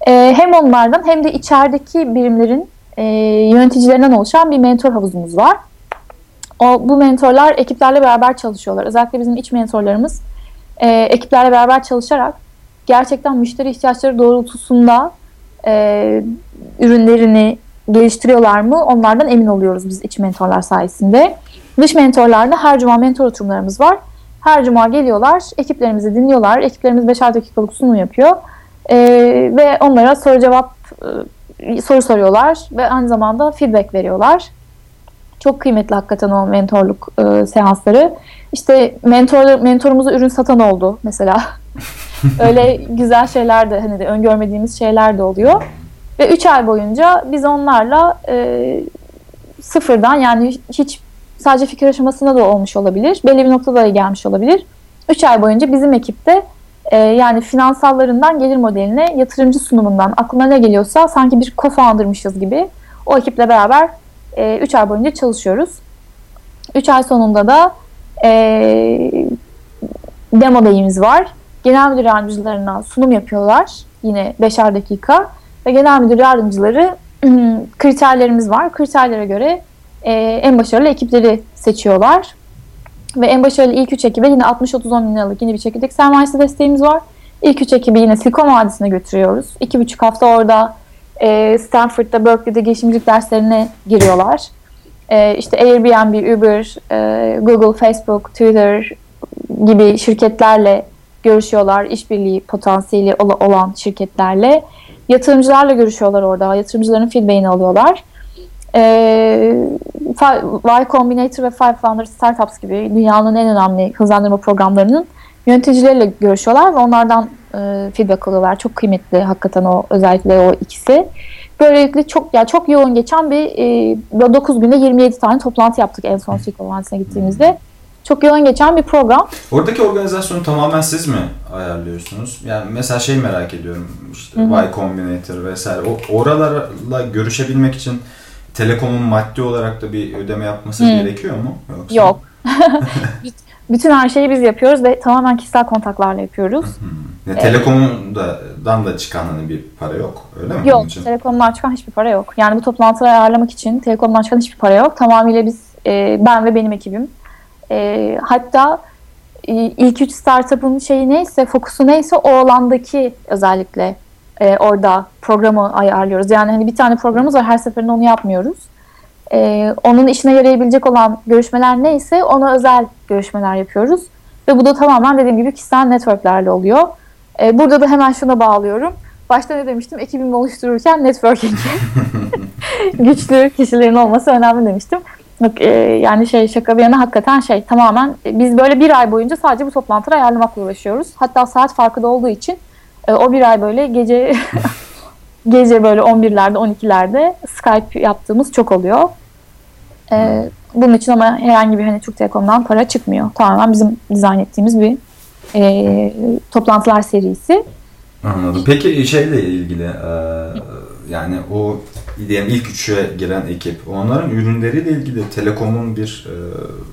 E, hem onlardan hem de içerideki birimlerin e, yöneticilerinden oluşan bir mentor havuzumuz var. O, bu mentorlar ekiplerle beraber çalışıyorlar. Özellikle bizim iç mentorlarımız e, ekiplerle beraber çalışarak gerçekten müşteri ihtiyaçları doğrultusunda e, ürünlerini geliştiriyorlar mı onlardan emin oluyoruz biz iç mentorlar sayesinde. Dış mentorlarda her cuma mentor oturumlarımız var. Her cuma geliyorlar, ekiplerimizi dinliyorlar. Ekiplerimiz 5'er dakikalık sunum yapıyor. E, ve onlara soru cevap e, soru soruyorlar ve aynı zamanda feedback veriyorlar. Çok kıymetli hakikaten o mentorluk e, seansları. İşte mentor mentorumuza ürün satan oldu mesela. Öyle güzel şeyler de hani de öngörmediğimiz şeyler de oluyor. Ve 3 ay boyunca biz onlarla e, sıfırdan yani hiç sadece fikir aşamasında da olmuş olabilir. Belli bir noktada da gelmiş olabilir. 3 ay boyunca bizim ekipte e, yani finansallarından gelir modeline, yatırımcı sunumundan aklına ne geliyorsa sanki bir co-founder'mışız gibi o ekiple beraber 3 e, ay boyunca çalışıyoruz. 3 ay sonunda da e, demo dayimiz var. Genel müdür sunum yapıyorlar. Yine 5'er dakika. Ve genel müdür yardımcıları kriterlerimiz var. Kriterlere göre e, en başarılı ekipleri seçiyorlar. Ve en başarılı ilk üç ekibe yine 60-30-10 bin liralık yine bir çekirdek sermayesi desteğimiz var. İlk üç ekibi yine Silikon Vadisi'ne götürüyoruz. İki buçuk hafta orada e, Stanford'da, Berkeley'de girişimcilik derslerine giriyorlar. E, işte Airbnb, Uber, e, Google, Facebook, Twitter gibi şirketlerle görüşüyorlar. İşbirliği potansiyeli olan şirketlerle. Yatırımcılarla görüşüyorlar orada. Yatırımcıların feedback'ini alıyorlar. E, Y Combinator ve Five Founders Startups gibi dünyanın en önemli hızlandırma programlarının yöneticileriyle görüşüyorlar ve onlardan e, feedback alıyorlar. Çok kıymetli hakikaten o özellikle o ikisi. Böylelikle çok yani çok yoğun geçen bir e, 9 günde 27 tane toplantı yaptık en son Silikon Vadisi'ne gittiğimizde. Çok yoğun geçen bir program.
Oradaki organizasyonu tamamen siz mi ayarlıyorsunuz? Yani mesela şey merak ediyorum işte Hı-hı. Y Combinator vesaire. O, oralarla görüşebilmek için Telekom'un maddi olarak da bir ödeme yapması Hı. gerekiyor mu?
Yoksa? Yok. Bütün her şeyi biz yapıyoruz ve tamamen kişisel kontaklarla yapıyoruz.
Ya, Telekom'dan da çıkan hani bir para yok öyle mi?
Yok. Telekom'dan çıkan hiçbir para yok. Yani bu toplantıları ayarlamak için Telekom'dan çıkan hiçbir para yok. Tamamıyla biz e, ben ve benim ekibim. E, hatta e, ilk üç startup'ın şeyi neyse, fokusu neyse o alandaki özellikle e, orada programı ayarlıyoruz. Yani hani bir tane programımız var her seferinde onu yapmıyoruz. E, onun işine yarayabilecek olan görüşmeler neyse ona özel görüşmeler yapıyoruz. Ve bu da tamamen dediğim gibi kişisel networklerle oluyor. E, burada da hemen şuna bağlıyorum. Başta ne demiştim? Ekibimi oluştururken networking. Güçlü kişilerin olması önemli demiştim. E, yani şey şaka bir yana hakikaten şey tamamen e, biz böyle bir ay boyunca sadece bu toplantıları ayarlamakla uğraşıyoruz. Hatta saat farkı da olduğu için e, o bir ay böyle gece gece böyle 11'lerde 12'lerde Skype yaptığımız çok oluyor. E, bunun için ama herhangi bir hani Türk Telekom'dan para çıkmıyor. Tamamen bizim dizayn ettiğimiz bir e, toplantılar serisi.
Anladım. Peki şeyle ilgili e, yani o diyelim ilk üçe giren ekip onların ürünleriyle ilgili Telekom'un bir e,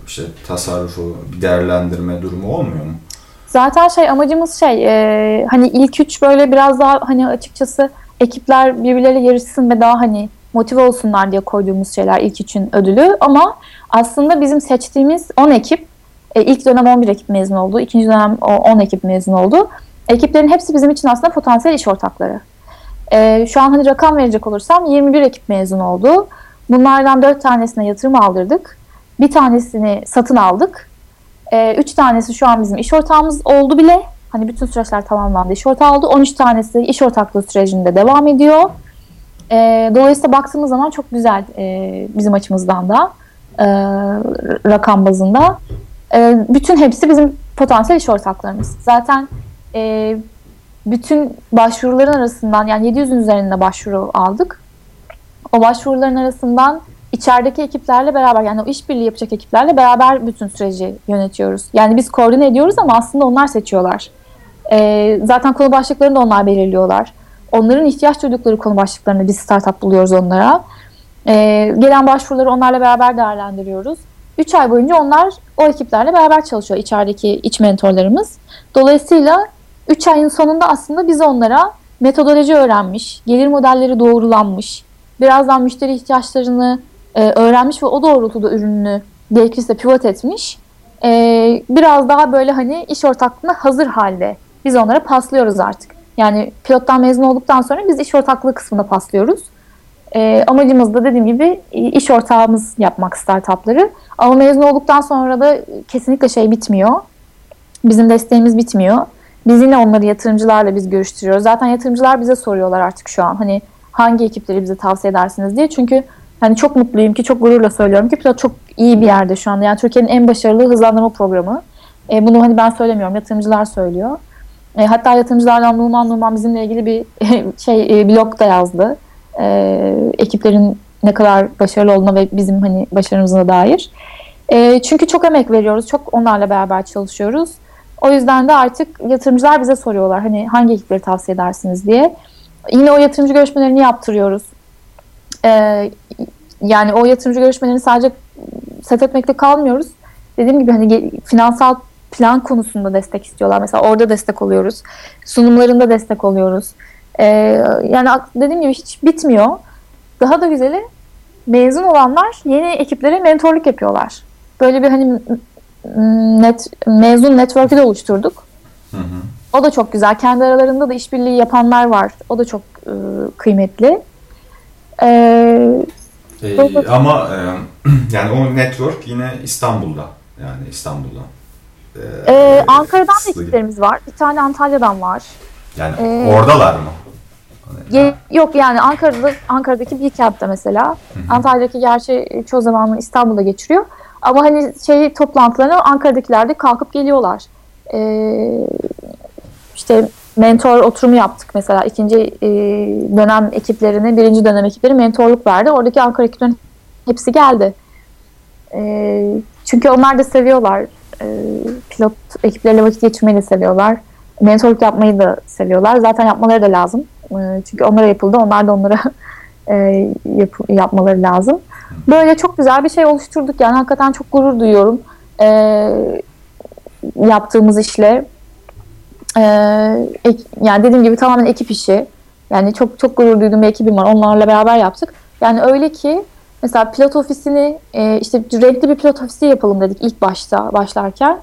işte tasarrufu, bir değerlendirme durumu olmuyor mu?
Zaten şey amacımız şey e, hani ilk üç böyle biraz daha hani açıkçası ekipler birbirleriyle yarışsın ve daha hani motive olsunlar diye koyduğumuz şeyler ilk üçün ödülü ama aslında bizim seçtiğimiz 10 ekip e, ilk dönem 11 ekip mezun oldu, ikinci dönem 10 ekip mezun oldu. Ekiplerin hepsi bizim için aslında potansiyel iş ortakları. E, şu an hani rakam verecek olursam 21 ekip mezun oldu. Bunlardan 4 tanesine yatırım aldırdık. Bir tanesini satın aldık. E, üç tanesi şu an bizim iş ortağımız oldu bile. Hani bütün süreçler tamamlandı. İş ortağı oldu. 13 tanesi iş ortaklığı sürecinde devam ediyor. E, dolayısıyla baktığımız zaman çok güzel e, bizim açımızdan da e, rakam bazında. E, bütün hepsi bizim potansiyel iş ortaklarımız. Zaten e, bütün başvuruların arasından yani 700'ün üzerinde başvuru aldık. O başvuruların arasından içerideki ekiplerle beraber yani o işbirliği yapacak ekiplerle beraber bütün süreci yönetiyoruz. Yani biz koordine ediyoruz ama aslında onlar seçiyorlar. Ee, zaten konu başlıklarını da onlar belirliyorlar. Onların ihtiyaç duydukları konu başlıklarını biz startup buluyoruz onlara. Ee, gelen başvuruları onlarla beraber değerlendiriyoruz. 3 ay boyunca onlar o ekiplerle beraber çalışıyor içerideki iç mentorlarımız. Dolayısıyla 3 ayın sonunda aslında biz onlara metodoloji öğrenmiş, gelir modelleri doğrulanmış, birazdan müşteri ihtiyaçlarını e, öğrenmiş ve o doğrultuda ürününü gerekirse pivot etmiş. E, biraz daha böyle hani iş ortaklığına hazır halde biz onlara paslıyoruz artık. Yani pilottan mezun olduktan sonra biz iş ortaklığı kısmında paslıyoruz. E, amacımız da dediğim gibi iş ortağımız yapmak startupları. Ama mezun olduktan sonra da kesinlikle şey bitmiyor. Bizim desteğimiz bitmiyor. Biz yine onları yatırımcılarla biz görüştürüyoruz. Zaten yatırımcılar bize soruyorlar artık şu an. Hani hangi ekipleri bize tavsiye edersiniz diye. Çünkü hani çok mutluyum ki çok gururla söylüyorum ki Pilot çok iyi bir yerde şu anda. Yani Türkiye'nin en başarılı hızlandırma programı. E, bunu hani ben söylemiyorum. Yatırımcılar söylüyor. E, hatta yatırımcılardan Numan Numan bizimle ilgili bir şey e, blog da yazdı. E, ekiplerin ne kadar başarılı olduğuna ve bizim hani başarımızına dair. E, çünkü çok emek veriyoruz. Çok onlarla beraber çalışıyoruz. O yüzden de artık yatırımcılar bize soruyorlar hani hangi ekipleri tavsiye edersiniz diye. Yine o yatırımcı görüşmelerini yaptırıyoruz. Ee, yani o yatırımcı görüşmelerini sadece set etmekte kalmıyoruz. Dediğim gibi hani finansal plan konusunda destek istiyorlar. Mesela orada destek oluyoruz. Sunumlarında destek oluyoruz. Ee, yani dediğim gibi hiç bitmiyor. Daha da güzeli mezun olanlar yeni ekiplere mentorluk yapıyorlar. Böyle bir hani net mezun network'ü de oluşturduk. Hı hı. O da çok güzel. Kendi aralarında da işbirliği yapanlar var. O da çok e, kıymetli.
Ee, ee, ama e, yani o network yine İstanbul'da. Yani İstanbul'da.
Ee, ee, Ankara'dan da ekiplerimiz var. Bir tane Antalya'dan var.
Yani ee, oradalar mı?
Ye, yok yani Ankara'da Ankara'daki bir camp'te mesela. Hı hı. Antalya'daki gerçi çoğu zamanını İstanbul'da geçiriyor. Ama hani şey toplantılarına Ankara'dakiler de kalkıp geliyorlar. Ee, işte mentor oturumu yaptık mesela ikinci e, dönem ekiplerine birinci dönem ekipleri mentorluk verdi. Oradaki Ankara ekiplerin hepsi geldi. E, çünkü onlar da seviyorlar. E, pilot ekipleriyle vakit geçirmeyi de seviyorlar. Mentorluk yapmayı da seviyorlar. Zaten yapmaları da lazım. E, çünkü onlara yapıldı. Onlar da onlara e, yap, yapmaları lazım. Böyle çok güzel bir şey oluşturduk. Yani hakikaten çok gurur duyuyorum e, yaptığımız işle. E, ek, yani dediğim gibi tamamen ekip işi. Yani çok çok gurur duyduğum bir ekibim var. Onlarla beraber yaptık. Yani öyle ki mesela pilot ofisini e, işte renkli bir pilot ofisi yapalım dedik ilk başta başlarken.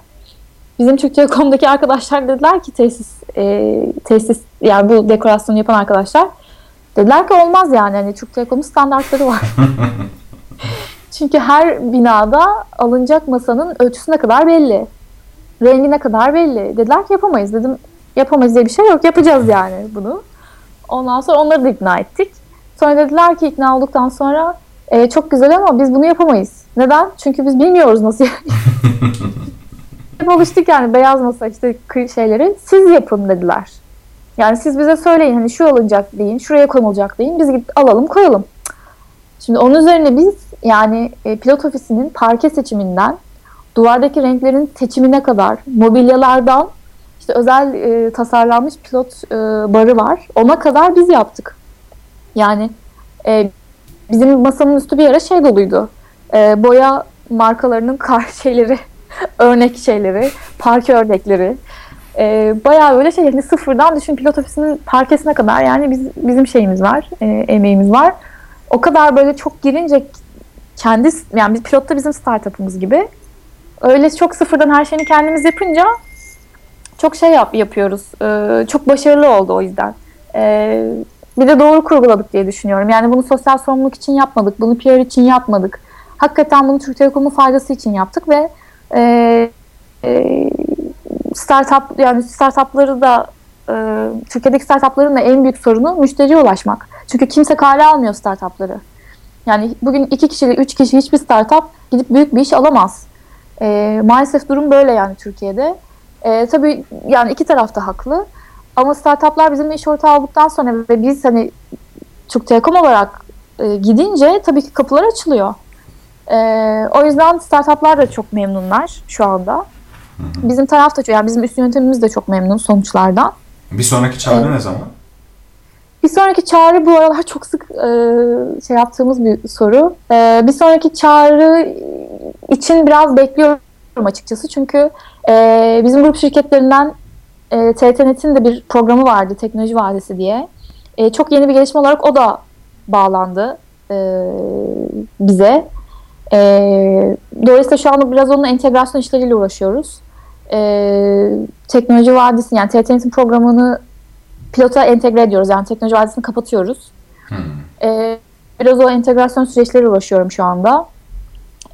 Bizim Türk Telekom'daki arkadaşlar dediler ki tesis e, tesis yani bu dekorasyonu yapan arkadaşlar dediler ki olmaz yani hani Türk Telekom'un standartları var. Çünkü her binada alınacak masanın ölçüsü ne kadar belli. Rengi ne kadar belli. Dediler ki yapamayız dedim. Yapamayız diye bir şey yok. Yapacağız yani bunu. Ondan sonra onları da ikna ettik. Sonra dediler ki ikna olduktan sonra e, çok güzel ama biz bunu yapamayız. Neden? Çünkü biz bilmiyoruz nasıl Hep alıştık yani beyaz masa işte şeyleri. Siz yapın dediler. Yani siz bize söyleyin hani şu alınacak deyin, şuraya konulacak deyin. Biz gidip alalım koyalım. Şimdi onun üzerine biz yani e, pilot ofisinin parke seçiminden duvardaki renklerin seçimine kadar mobilyalardan işte özel e, tasarlanmış pilot e, barı var. Ona kadar biz yaptık. Yani e, bizim masanın üstü bir ara şey doluydu. E, boya markalarının kar şeyleri, örnek şeyleri, parke örnekleri. E, bayağı böyle şey yani sıfırdan düşün pilot ofisinin parkesine kadar yani biz, bizim şeyimiz var, e, emeğimiz var. O kadar böyle çok girince kendi yani biz pilotta bizim startup'ımız gibi. Öyle çok sıfırdan her şeyini kendimiz yapınca çok şey yap, yapıyoruz. Ee, çok başarılı oldu o yüzden. Ee, bir de doğru kurguladık diye düşünüyorum. Yani bunu sosyal sorumluluk için yapmadık. Bunu PR için yapmadık. Hakikaten bunu Türk Telekom'un faydası için yaptık ve e, e, startup yani startupları da e, Türkiye'deki startupların da en büyük sorunu müşteriye ulaşmak. Çünkü kimse kale almıyor startupları. Yani bugün iki kişi, üç kişi hiçbir startup gidip büyük bir iş alamaz. E, maalesef durum böyle yani Türkiye'de. E, tabii yani iki taraf da haklı. Ama startuplar bizim iş ortağı olduktan sonra ve biz hani Türk Telekom olarak e, gidince tabii ki kapılar açılıyor. E, o yüzden startuplar da çok memnunlar şu anda. Bizim taraf da yani bizim üst yönetimimiz de çok memnun sonuçlardan.
Bir sonraki çağrı evet. ne zaman?
Bir sonraki çağrı bu aralar çok sık e, şey yaptığımız bir soru. E, bir sonraki çağrı için biraz bekliyorum açıkçası. Çünkü e, bizim grup şirketlerinden e, TTNet'in de bir programı vardı, Teknoloji Vadisi diye. E, çok yeni bir gelişme olarak o da bağlandı e, bize. E, dolayısıyla şu anda biraz onun entegrasyon işleriyle uğraşıyoruz. E, Teknoloji Vadisi yani TTNet'in programını pilota entegre ediyoruz. Yani teknoloji vadisini kapatıyoruz. Hmm. Ee, biraz o entegrasyon süreçleri uğraşıyorum şu anda.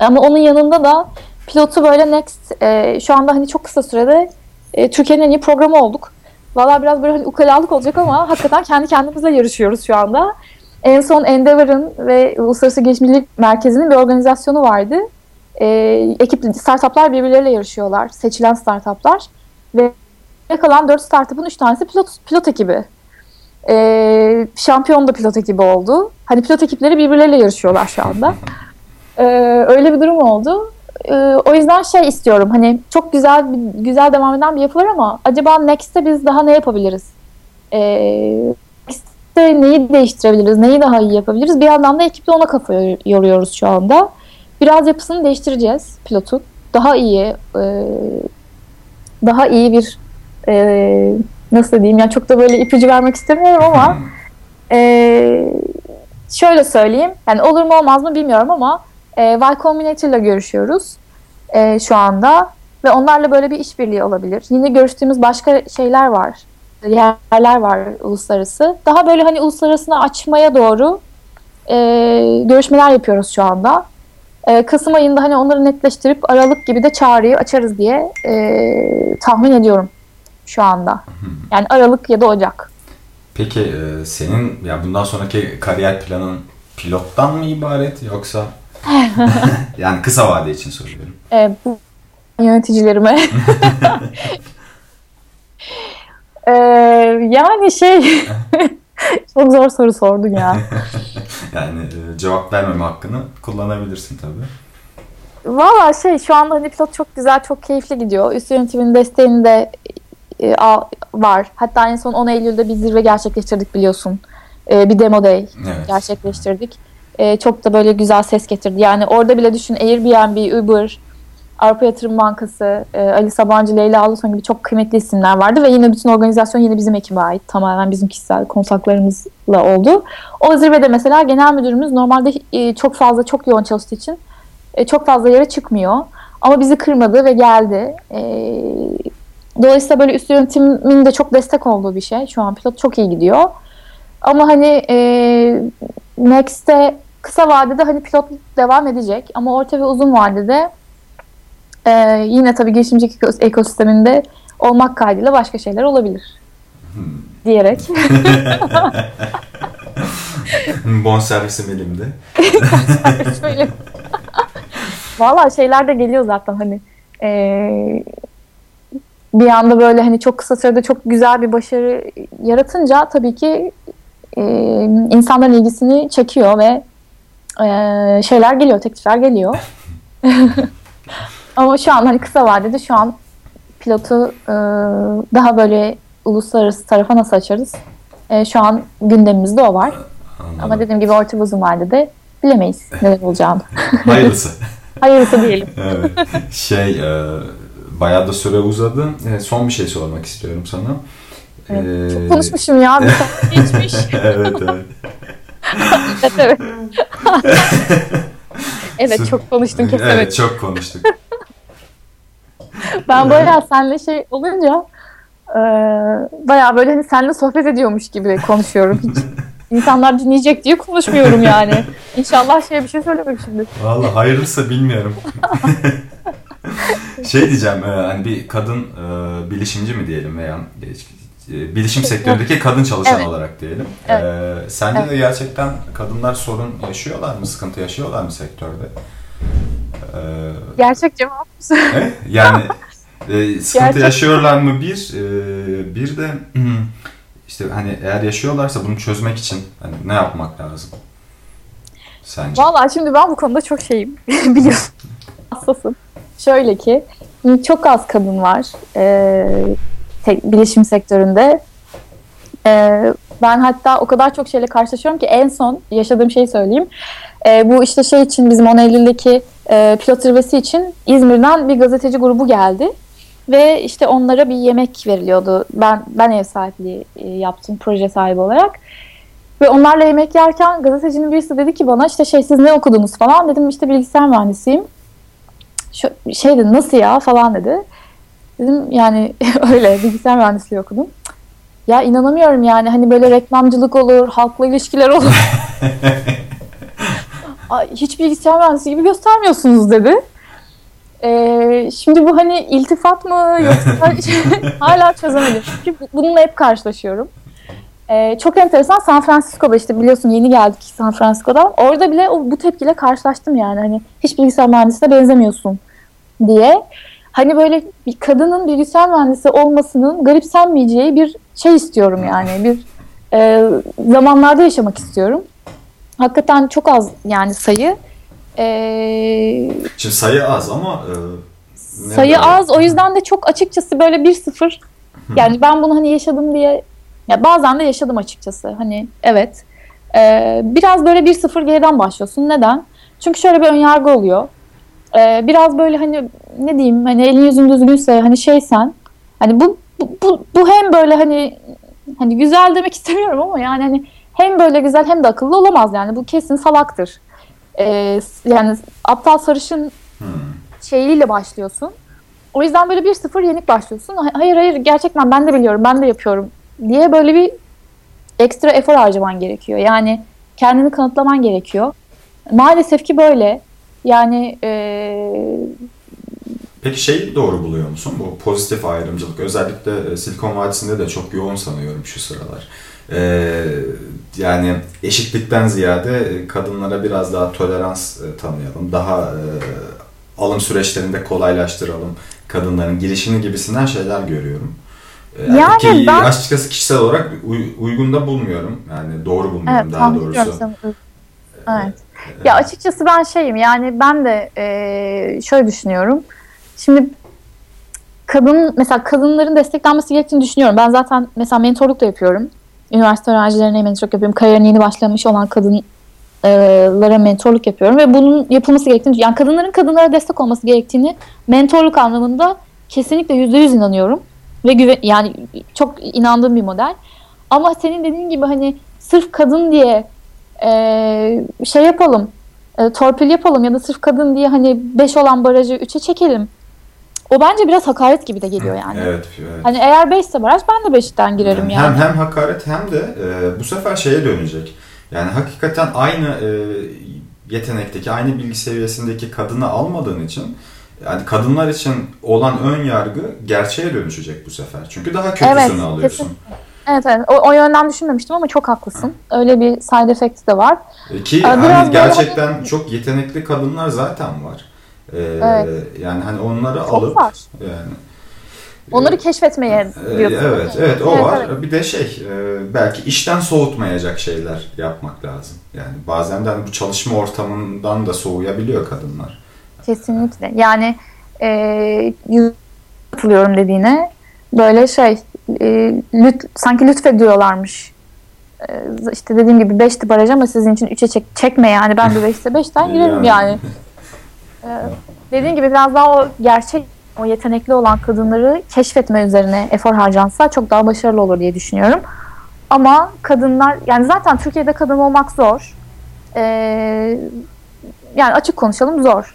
Ama onun yanında da pilotu böyle next e, şu anda hani çok kısa sürede e, Türkiye'nin en iyi programı olduk. Valla biraz böyle hani ukalalık olacak ama hakikaten kendi kendimizle yarışıyoruz şu anda. En son Endeavor'ın ve Uluslararası Gelişimcilik Merkezi'nin bir organizasyonu vardı. E, ekip startuplar birbirleriyle yarışıyorlar. Seçilen startuplar. Ve kalan 4 startup'ın 3 tanesi pilot, pilot ekibi. Ee, şampiyon da pilot ekibi oldu. Hani pilot ekipleri birbirleriyle yarışıyorlar şu anda. Ee, öyle bir durum oldu. Ee, o yüzden şey istiyorum. Hani çok güzel güzel devam eden bir yapı var ama acaba Next'te biz daha ne yapabiliriz? Ee, Next'te neyi değiştirebiliriz? Neyi daha iyi yapabiliriz? Bir yandan da ekiple ona kafa yoruyoruz şu anda. Biraz yapısını değiştireceğiz pilotun. Daha iyi e, daha iyi bir e, nasıl diyeyim yani çok da böyle ipucu vermek istemiyorum ama e, şöyle söyleyeyim yani olur mu olmaz mı bilmiyorum ama e, Y Combinator ile görüşüyoruz e, şu anda ve onlarla böyle bir işbirliği olabilir. Yine görüştüğümüz başka şeyler var. Yerler var uluslararası. Daha böyle hani uluslararasını açmaya doğru e, görüşmeler yapıyoruz şu anda. E, Kasım ayında hani onları netleştirip Aralık gibi de çağrıyı açarız diye e, tahmin ediyorum şu anda. Yani Aralık ya da Ocak.
Peki e, senin ya bundan sonraki kariyer planın pilottan mı ibaret yoksa yani kısa vade için soruyorum.
E, bu yöneticilerime e, yani şey çok zor soru sordun ya.
yani e, cevap vermeme hakkını kullanabilirsin tabii.
Valla şey şu anda hani pilot çok güzel, çok keyifli gidiyor. Üst yönetimin desteğini de e, var. Hatta en son 10 Eylül'de bir zirve gerçekleştirdik biliyorsun. E, bir demo day evet. gerçekleştirdik. E, çok da böyle güzel ses getirdi. Yani orada bile düşün Airbnb, Uber, Avrupa Yatırım Bankası, e, Ali Sabancı, Leyla Aluson gibi çok kıymetli isimler vardı ve yine bütün organizasyon yine bizim ekibe ait. Tamamen bizim kişisel kontaklarımızla oldu. O zirvede mesela genel müdürümüz normalde e, çok fazla, çok yoğun çalıştığı için e, çok fazla yere çıkmıyor. Ama bizi kırmadı ve geldi. E, dolayısıyla böyle üst yönetimin de çok destek olduğu bir şey. Şu an pilot çok iyi gidiyor. Ama hani e, Next'te kısa vadede hani pilot devam edecek ama orta ve uzun vadede e, yine tabii girişimcilik ekosisteminde olmak kaydıyla başka şeyler olabilir. Hmm. Diyerek.
Elimde.
Bonservisim elimde. Valla şeyler de geliyor zaten hani e, bir anda böyle hani çok kısa sürede çok güzel bir başarı yaratınca tabii ki e, insanların ilgisini çekiyor ve e, şeyler geliyor, teklifler geliyor. Ama şu an hani kısa vadede şu an pilotu e, daha böyle uluslararası tarafa nasıl açarız? E, şu an gündemimizde o var. Anladım. Ama dediğim gibi orta uzun vadede bilemeyiz neler olacağını.
Hayırlısı.
Hayırlısı diyelim.
evet. Şey, e, bayağı da süre uzadı. E, son bir şey sormak istiyorum sana.
Evet, ee... Çok konuşmuşum ya. Bir geçmiş.
evet, evet.
evet, evet. evet, çok konuştun kesemedim.
Evet, çok konuştuk.
ben bayağı senle şey olunca e, bayağı böyle hani seninle sohbet ediyormuş gibi konuşuyorum. Hiç insanlar dinleyecek diye konuşmuyorum yani. İnşallah şey bir şey söylemek şimdi.
Valla hayırlısı bilmiyorum. şey diyeceğim, e, hani bir kadın e, bilişimci mi diyelim veya e, bilişim sektöründeki kadın çalışan evet. olarak diyelim. Evet. Ee, sence evet. de gerçekten kadınlar sorun yaşıyorlar mı, sıkıntı yaşıyorlar mı sektörde?
Ee, Gerçek cevap
e, Yani e, sıkıntı Gerçek. yaşıyorlar mı bir, e, bir de işte hani eğer yaşıyorlarsa bunu çözmek için hani ne yapmak lazım? Sence?
Valla şimdi ben bu konuda çok şeyim biliyorsun. Hassasım. Şöyle ki çok az kadın var. Ee, bilişim sektöründe. Ee, ben hatta o kadar çok şeyle karşılaşıyorum ki en son yaşadığım şeyi söyleyeyim. Ee, bu işte şey için bizim 10 Eylül'deki e, pilot zirvesi için İzmir'den bir gazeteci grubu geldi. Ve işte onlara bir yemek veriliyordu. Ben ben ev sahipliği e, yaptım proje sahibi olarak. Ve onlarla yemek yerken gazetecinin birisi dedi ki bana işte şey siz ne okudunuz falan dedim işte bilgisayar mühendisiyim. Şu, şey dedi nasıl ya falan dedi. Dedim yani öyle bilgisayar mühendisliği okudum. Ya inanamıyorum yani hani böyle reklamcılık olur, halkla ilişkiler olur. Hiç bilgisayar mühendisliği gibi göstermiyorsunuz dedi. Ee, şimdi bu hani iltifat mı yoksa hala çözemedim. Çünkü bununla hep karşılaşıyorum. Ee, çok enteresan San Francisco'da işte biliyorsun yeni geldik San Francisco'dan. Orada bile o, bu tepkiyle karşılaştım yani. Hani hiç bilgisayar mühendisine benzemiyorsun diye hani böyle bir kadının bilgisayar mühendisi olmasının garipsenmeyeceği bir şey istiyorum yani. Bir e, zamanlarda yaşamak istiyorum. Hakikaten çok az yani sayı. E,
Şimdi sayı az ama
e, sayı böyle? az. O yüzden de çok açıkçası böyle bir sıfır. Yani ben bunu hani yaşadım diye ya bazen de yaşadım açıkçası. Hani evet. E, biraz böyle bir sıfır geriden başlıyorsun. Neden? Çünkü şöyle bir önyargı oluyor e, biraz böyle hani ne diyeyim hani elin yüzün düzgünse hani şeysen hani bu, bu, bu, hem böyle hani hani güzel demek istemiyorum ama yani hani hem böyle güzel hem de akıllı olamaz yani bu kesin salaktır. E, yani aptal sarışın hmm. şeyiyle başlıyorsun. O yüzden böyle bir sıfır yenik başlıyorsun. Hayır hayır gerçekten ben de biliyorum ben de yapıyorum diye böyle bir ekstra efor harcaman gerekiyor. Yani kendini kanıtlaman gerekiyor. Maalesef ki böyle. Yani e...
Peki şey doğru buluyor musun? Bu pozitif ayrımcılık özellikle e, Silikon Vadisi'nde de çok yoğun sanıyorum şu sıralar. Ee, yani eşitlikten ziyade kadınlara biraz daha tolerans e, tanıyalım. Daha e, alım süreçlerinde kolaylaştıralım. Kadınların girişini gibisinden şeyler görüyorum.
Yani, yani ki, ben...
Açıkçası kişisel olarak uygun da bulmuyorum. Yani doğru bulmuyorum evet, daha doğrusu.
Evet. Ya açıkçası ben şeyim yani ben de e, şöyle düşünüyorum. Şimdi kadın mesela kadınların desteklenmesi gerektiğini düşünüyorum. Ben zaten mesela mentorluk da yapıyorum. Üniversite öğrencilerine mentorluk yapıyorum. Kariyerine yeni başlamış olan kadınlara mentorluk yapıyorum ve bunun yapılması gerektiğini yani kadınların kadınlara destek olması gerektiğini mentorluk anlamında kesinlikle yüzde yüz inanıyorum ve güven yani çok inandığım bir model. Ama senin dediğin gibi hani sırf kadın diye e, şey yapalım, e, torpil yapalım ya da sırf kadın diye hani 5 olan barajı 3'e çekelim. o bence biraz hakaret gibi de geliyor yani.
Evet. evet.
Hani eğer 5 ise baraj ben de 5'ten girerim yani.
Hem hem hakaret hem de e, bu sefer şeye dönecek. Yani hakikaten aynı e, yetenekteki, aynı bilgi seviyesindeki kadını almadığın için yani kadınlar için olan ön yargı gerçeğe dönüşecek bu sefer. Çünkü daha kötüsünü
Evet,
alıyorsun.
kesin. Evet evet o, o yönden düşünmemiştim ama çok haklısın. Öyle bir side effect de var.
E, Ki
Aa,
hani
biraz böyle
gerçekten çok yetenekli kadınlar zaten var. E,
Evet.
Yani hani onları
Çok
alıp
var.
yani
Onları keşfetmeye
e,
diyorsun.
Evet, evet o
Evet,
var.
evet.
Bir de şey, e, belki işten soğutmayacak şeyler yapmak lazım. Yani bazen de hani bu çalışma ortamından da soğuyabiliyor kadınlar.
Kesinlikle. Yani e, katılıyorum dediğine. Böyle şey e, lüt, sanki lütfediyorlarmış. E, işte dediğim gibi 5'ti baraj ama sizin için 3'e çek, çekme yani. Ben de 5'te 5'ten girerim yani. E, dediğim gibi biraz daha o gerçek o yetenekli olan kadınları keşfetme üzerine efor harcansa çok daha başarılı olur diye düşünüyorum. Ama kadınlar yani zaten Türkiye'de kadın olmak zor. E, yani açık konuşalım zor.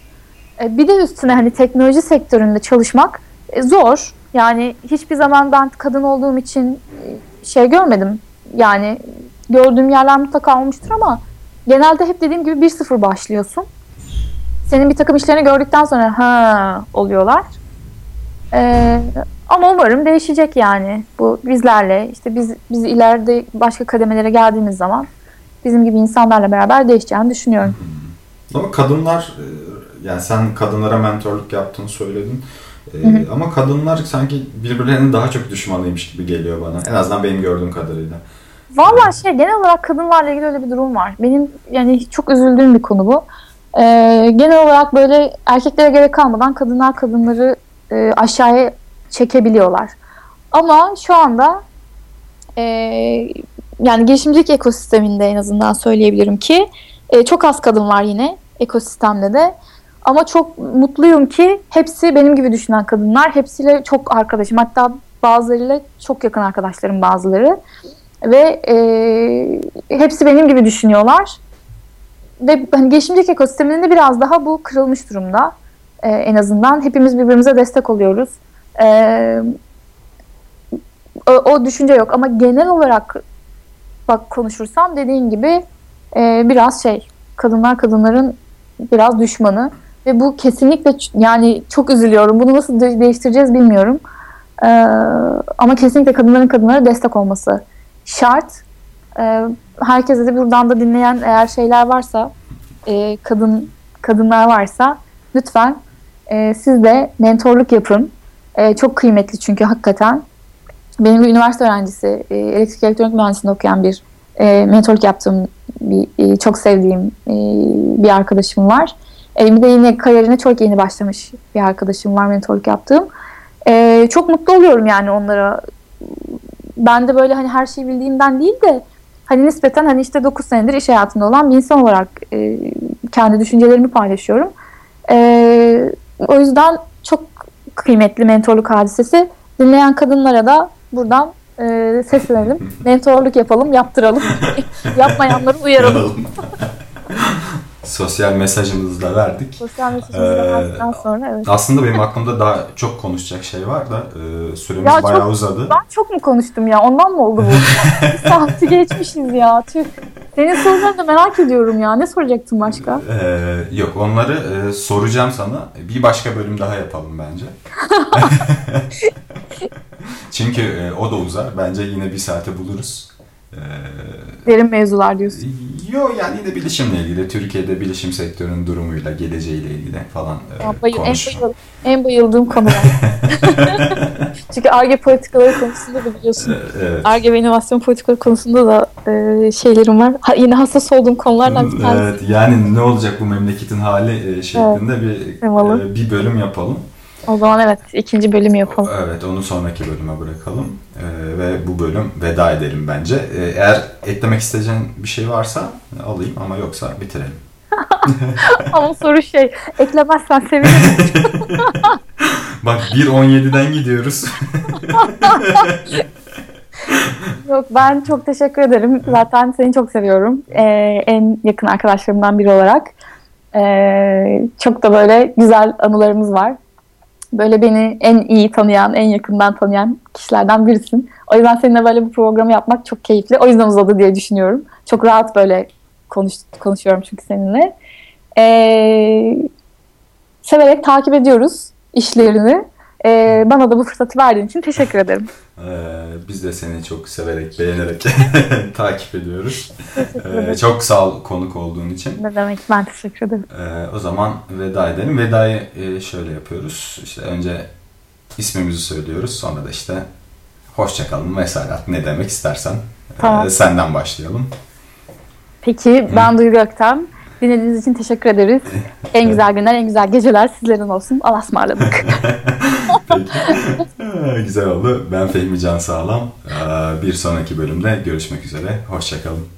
E, Bir de üstüne hani teknoloji sektöründe çalışmak e, zor. Yani hiçbir zaman ben kadın olduğum için e, şey görmedim. Yani gördüğüm yerler mutlaka olmuştur ama genelde hep dediğim gibi 1-0 başlıyorsun. Senin bir takım işlerini gördükten sonra ha oluyorlar. E, ama umarım değişecek yani. Bu bizlerle işte biz biz ileride başka kademelere geldiğimiz zaman bizim gibi insanlarla beraber değişeceğini düşünüyorum.
Ama kadınlar, yani sen kadınlara mentorluk yaptığını söyledin. E,
Hı hı.
Ama kadınlar sanki birbirlerinin daha çok düşmanıymış gibi geliyor bana. En azından benim gördüğüm kadarıyla.
Valla şey genel olarak kadınlarla ilgili öyle bir durum var. Benim yani çok üzüldüğüm bir konu bu. Ee, genel olarak böyle erkeklere gerek kalmadan kadınlar kadınları e, aşağıya çekebiliyorlar. Ama şu anda e, yani girişimcilik ekosisteminde en azından söyleyebilirim ki e, çok az kadın var yine ekosistemde de. Ama çok mutluyum ki hepsi benim gibi düşünen kadınlar. Hepsiyle çok arkadaşım. Hatta bazılarıyla çok yakın arkadaşlarım bazıları. Ve e, hepsi benim gibi düşünüyorlar. Ve hani girişimcilik ekosisteminde biraz daha bu kırılmış durumda. E, en azından hepimiz birbirimize destek oluyoruz. E, o, o düşünce yok ama genel olarak bak konuşursam dediğin gibi e, biraz şey kadınlar kadınların biraz düşmanı ve bu kesinlikle yani çok üzülüyorum. Bunu nasıl de- değiştireceğiz bilmiyorum. E, ama kesinlikle kadınların kadınlara destek olması şart. E, herkese de buradan da dinleyen eğer şeyler varsa e, kadın kadınlar varsa lütfen e, siz de mentorluk yapın. E, çok kıymetli çünkü hakikaten. Benim bir üniversite öğrencisi, e, elektrik elektronik mühendisliğinde okuyan bir e, mentorluk yaptığım bir e, çok sevdiğim e, bir arkadaşım var. E, bir de yine kariyerine çok yeni başlamış bir arkadaşım var mentorluk yaptığım. E, çok mutlu oluyorum yani onlara. Ben de böyle hani her şeyi bildiğimden değil de hani nispeten hani işte 9 senedir iş hayatında olan bir insan olarak e, kendi düşüncelerimi paylaşıyorum. E, o yüzden çok kıymetli mentorluk hadisesi. Dinleyen kadınlara da buradan e, seslenelim. Mentorluk yapalım, yaptıralım. Yapmayanları uyaralım.
Sosyal mesajımızı da verdik.
Sosyal mesajımızı
Ee,
verdikten sonra evet.
Aslında benim aklımda daha çok konuşacak şey var da e, süremiz
Ya çok-
bayağı uzadı.
Ben çok mu konuştum ya? Ondan mı oldu bu? bir saati geçmişiz ya. Tüh. Senin sorularını da merak ediyorum ya. Ne soracaktın başka?
Ee, yok onları e, soracağım sana. Bir başka bölüm daha yapalım bence. Çünkü e, o da uzar. Bence yine bir saate buluruz. Ee,
Derin mevzular diyorsun.
Yo yani yine bilişimle ilgili, Türkiye'de bilişim sektörünün durumuyla, geleceğiyle ilgili falan e,
Ya bayıl, en, bayıl, en bayıldığım konular. Çünkü ARGE politikaları konusunda da biliyorsun.
Evet.
ARGE ve inovasyon politikaları konusunda da e, şeylerim var. Ha, yine hassas olduğum konulardan bir tanesi.
Evet, yani ne olacak bu memleketin hali e, şeklinde bir
temalı.
e, bir bölüm yapalım.
O zaman evet ikinci bölümü yapalım.
Evet, onu sonraki bölüme bırakalım E, ve bu bölüm veda edelim bence. E, eğer eklemek isteyeceğin bir şey varsa alayım ama yoksa bitirelim.
Ama soru şey eklemezsen sevinirim.
Bak 1.17'den gidiyoruz.
Yok ben çok teşekkür ederim. Zaten seni çok seviyorum. Ee, en yakın arkadaşlarımdan biri olarak. Ee, çok da böyle güzel anılarımız var. Böyle beni en iyi tanıyan, en yakından tanıyan kişilerden birisin. O yüzden seninle böyle bir programı yapmak çok keyifli. O yüzden uzadı diye düşünüyorum. Çok rahat böyle konuş, konuşuyorum çünkü seninle. Ee, severek takip ediyoruz işlerini. Ee, bana da bu fırsatı verdiğin için teşekkür ederim.
Ee, biz de seni çok severek, beğenerek takip ediyoruz. Ee, çok sağ ol konuk olduğun için.
Ne demek ben teşekkür ederim.
Ee, o zaman veda edelim. Vedayı e, şöyle yapıyoruz. İşte önce ismimizi söylüyoruz. Sonra da işte hoşçakalın vesaire ne demek istersen.
Tamam.
Ee, senden başlayalım.
Peki ben Duygu Öktem. Dinlediğiniz için teşekkür ederiz. En güzel günler, en güzel geceler sizlerin olsun. Allah'a ısmarladık.
Güzel oldu. Ben Fehmi Can Sağlam. Ee, Bir sonraki bölümde görüşmek üzere. Hoşçakalın.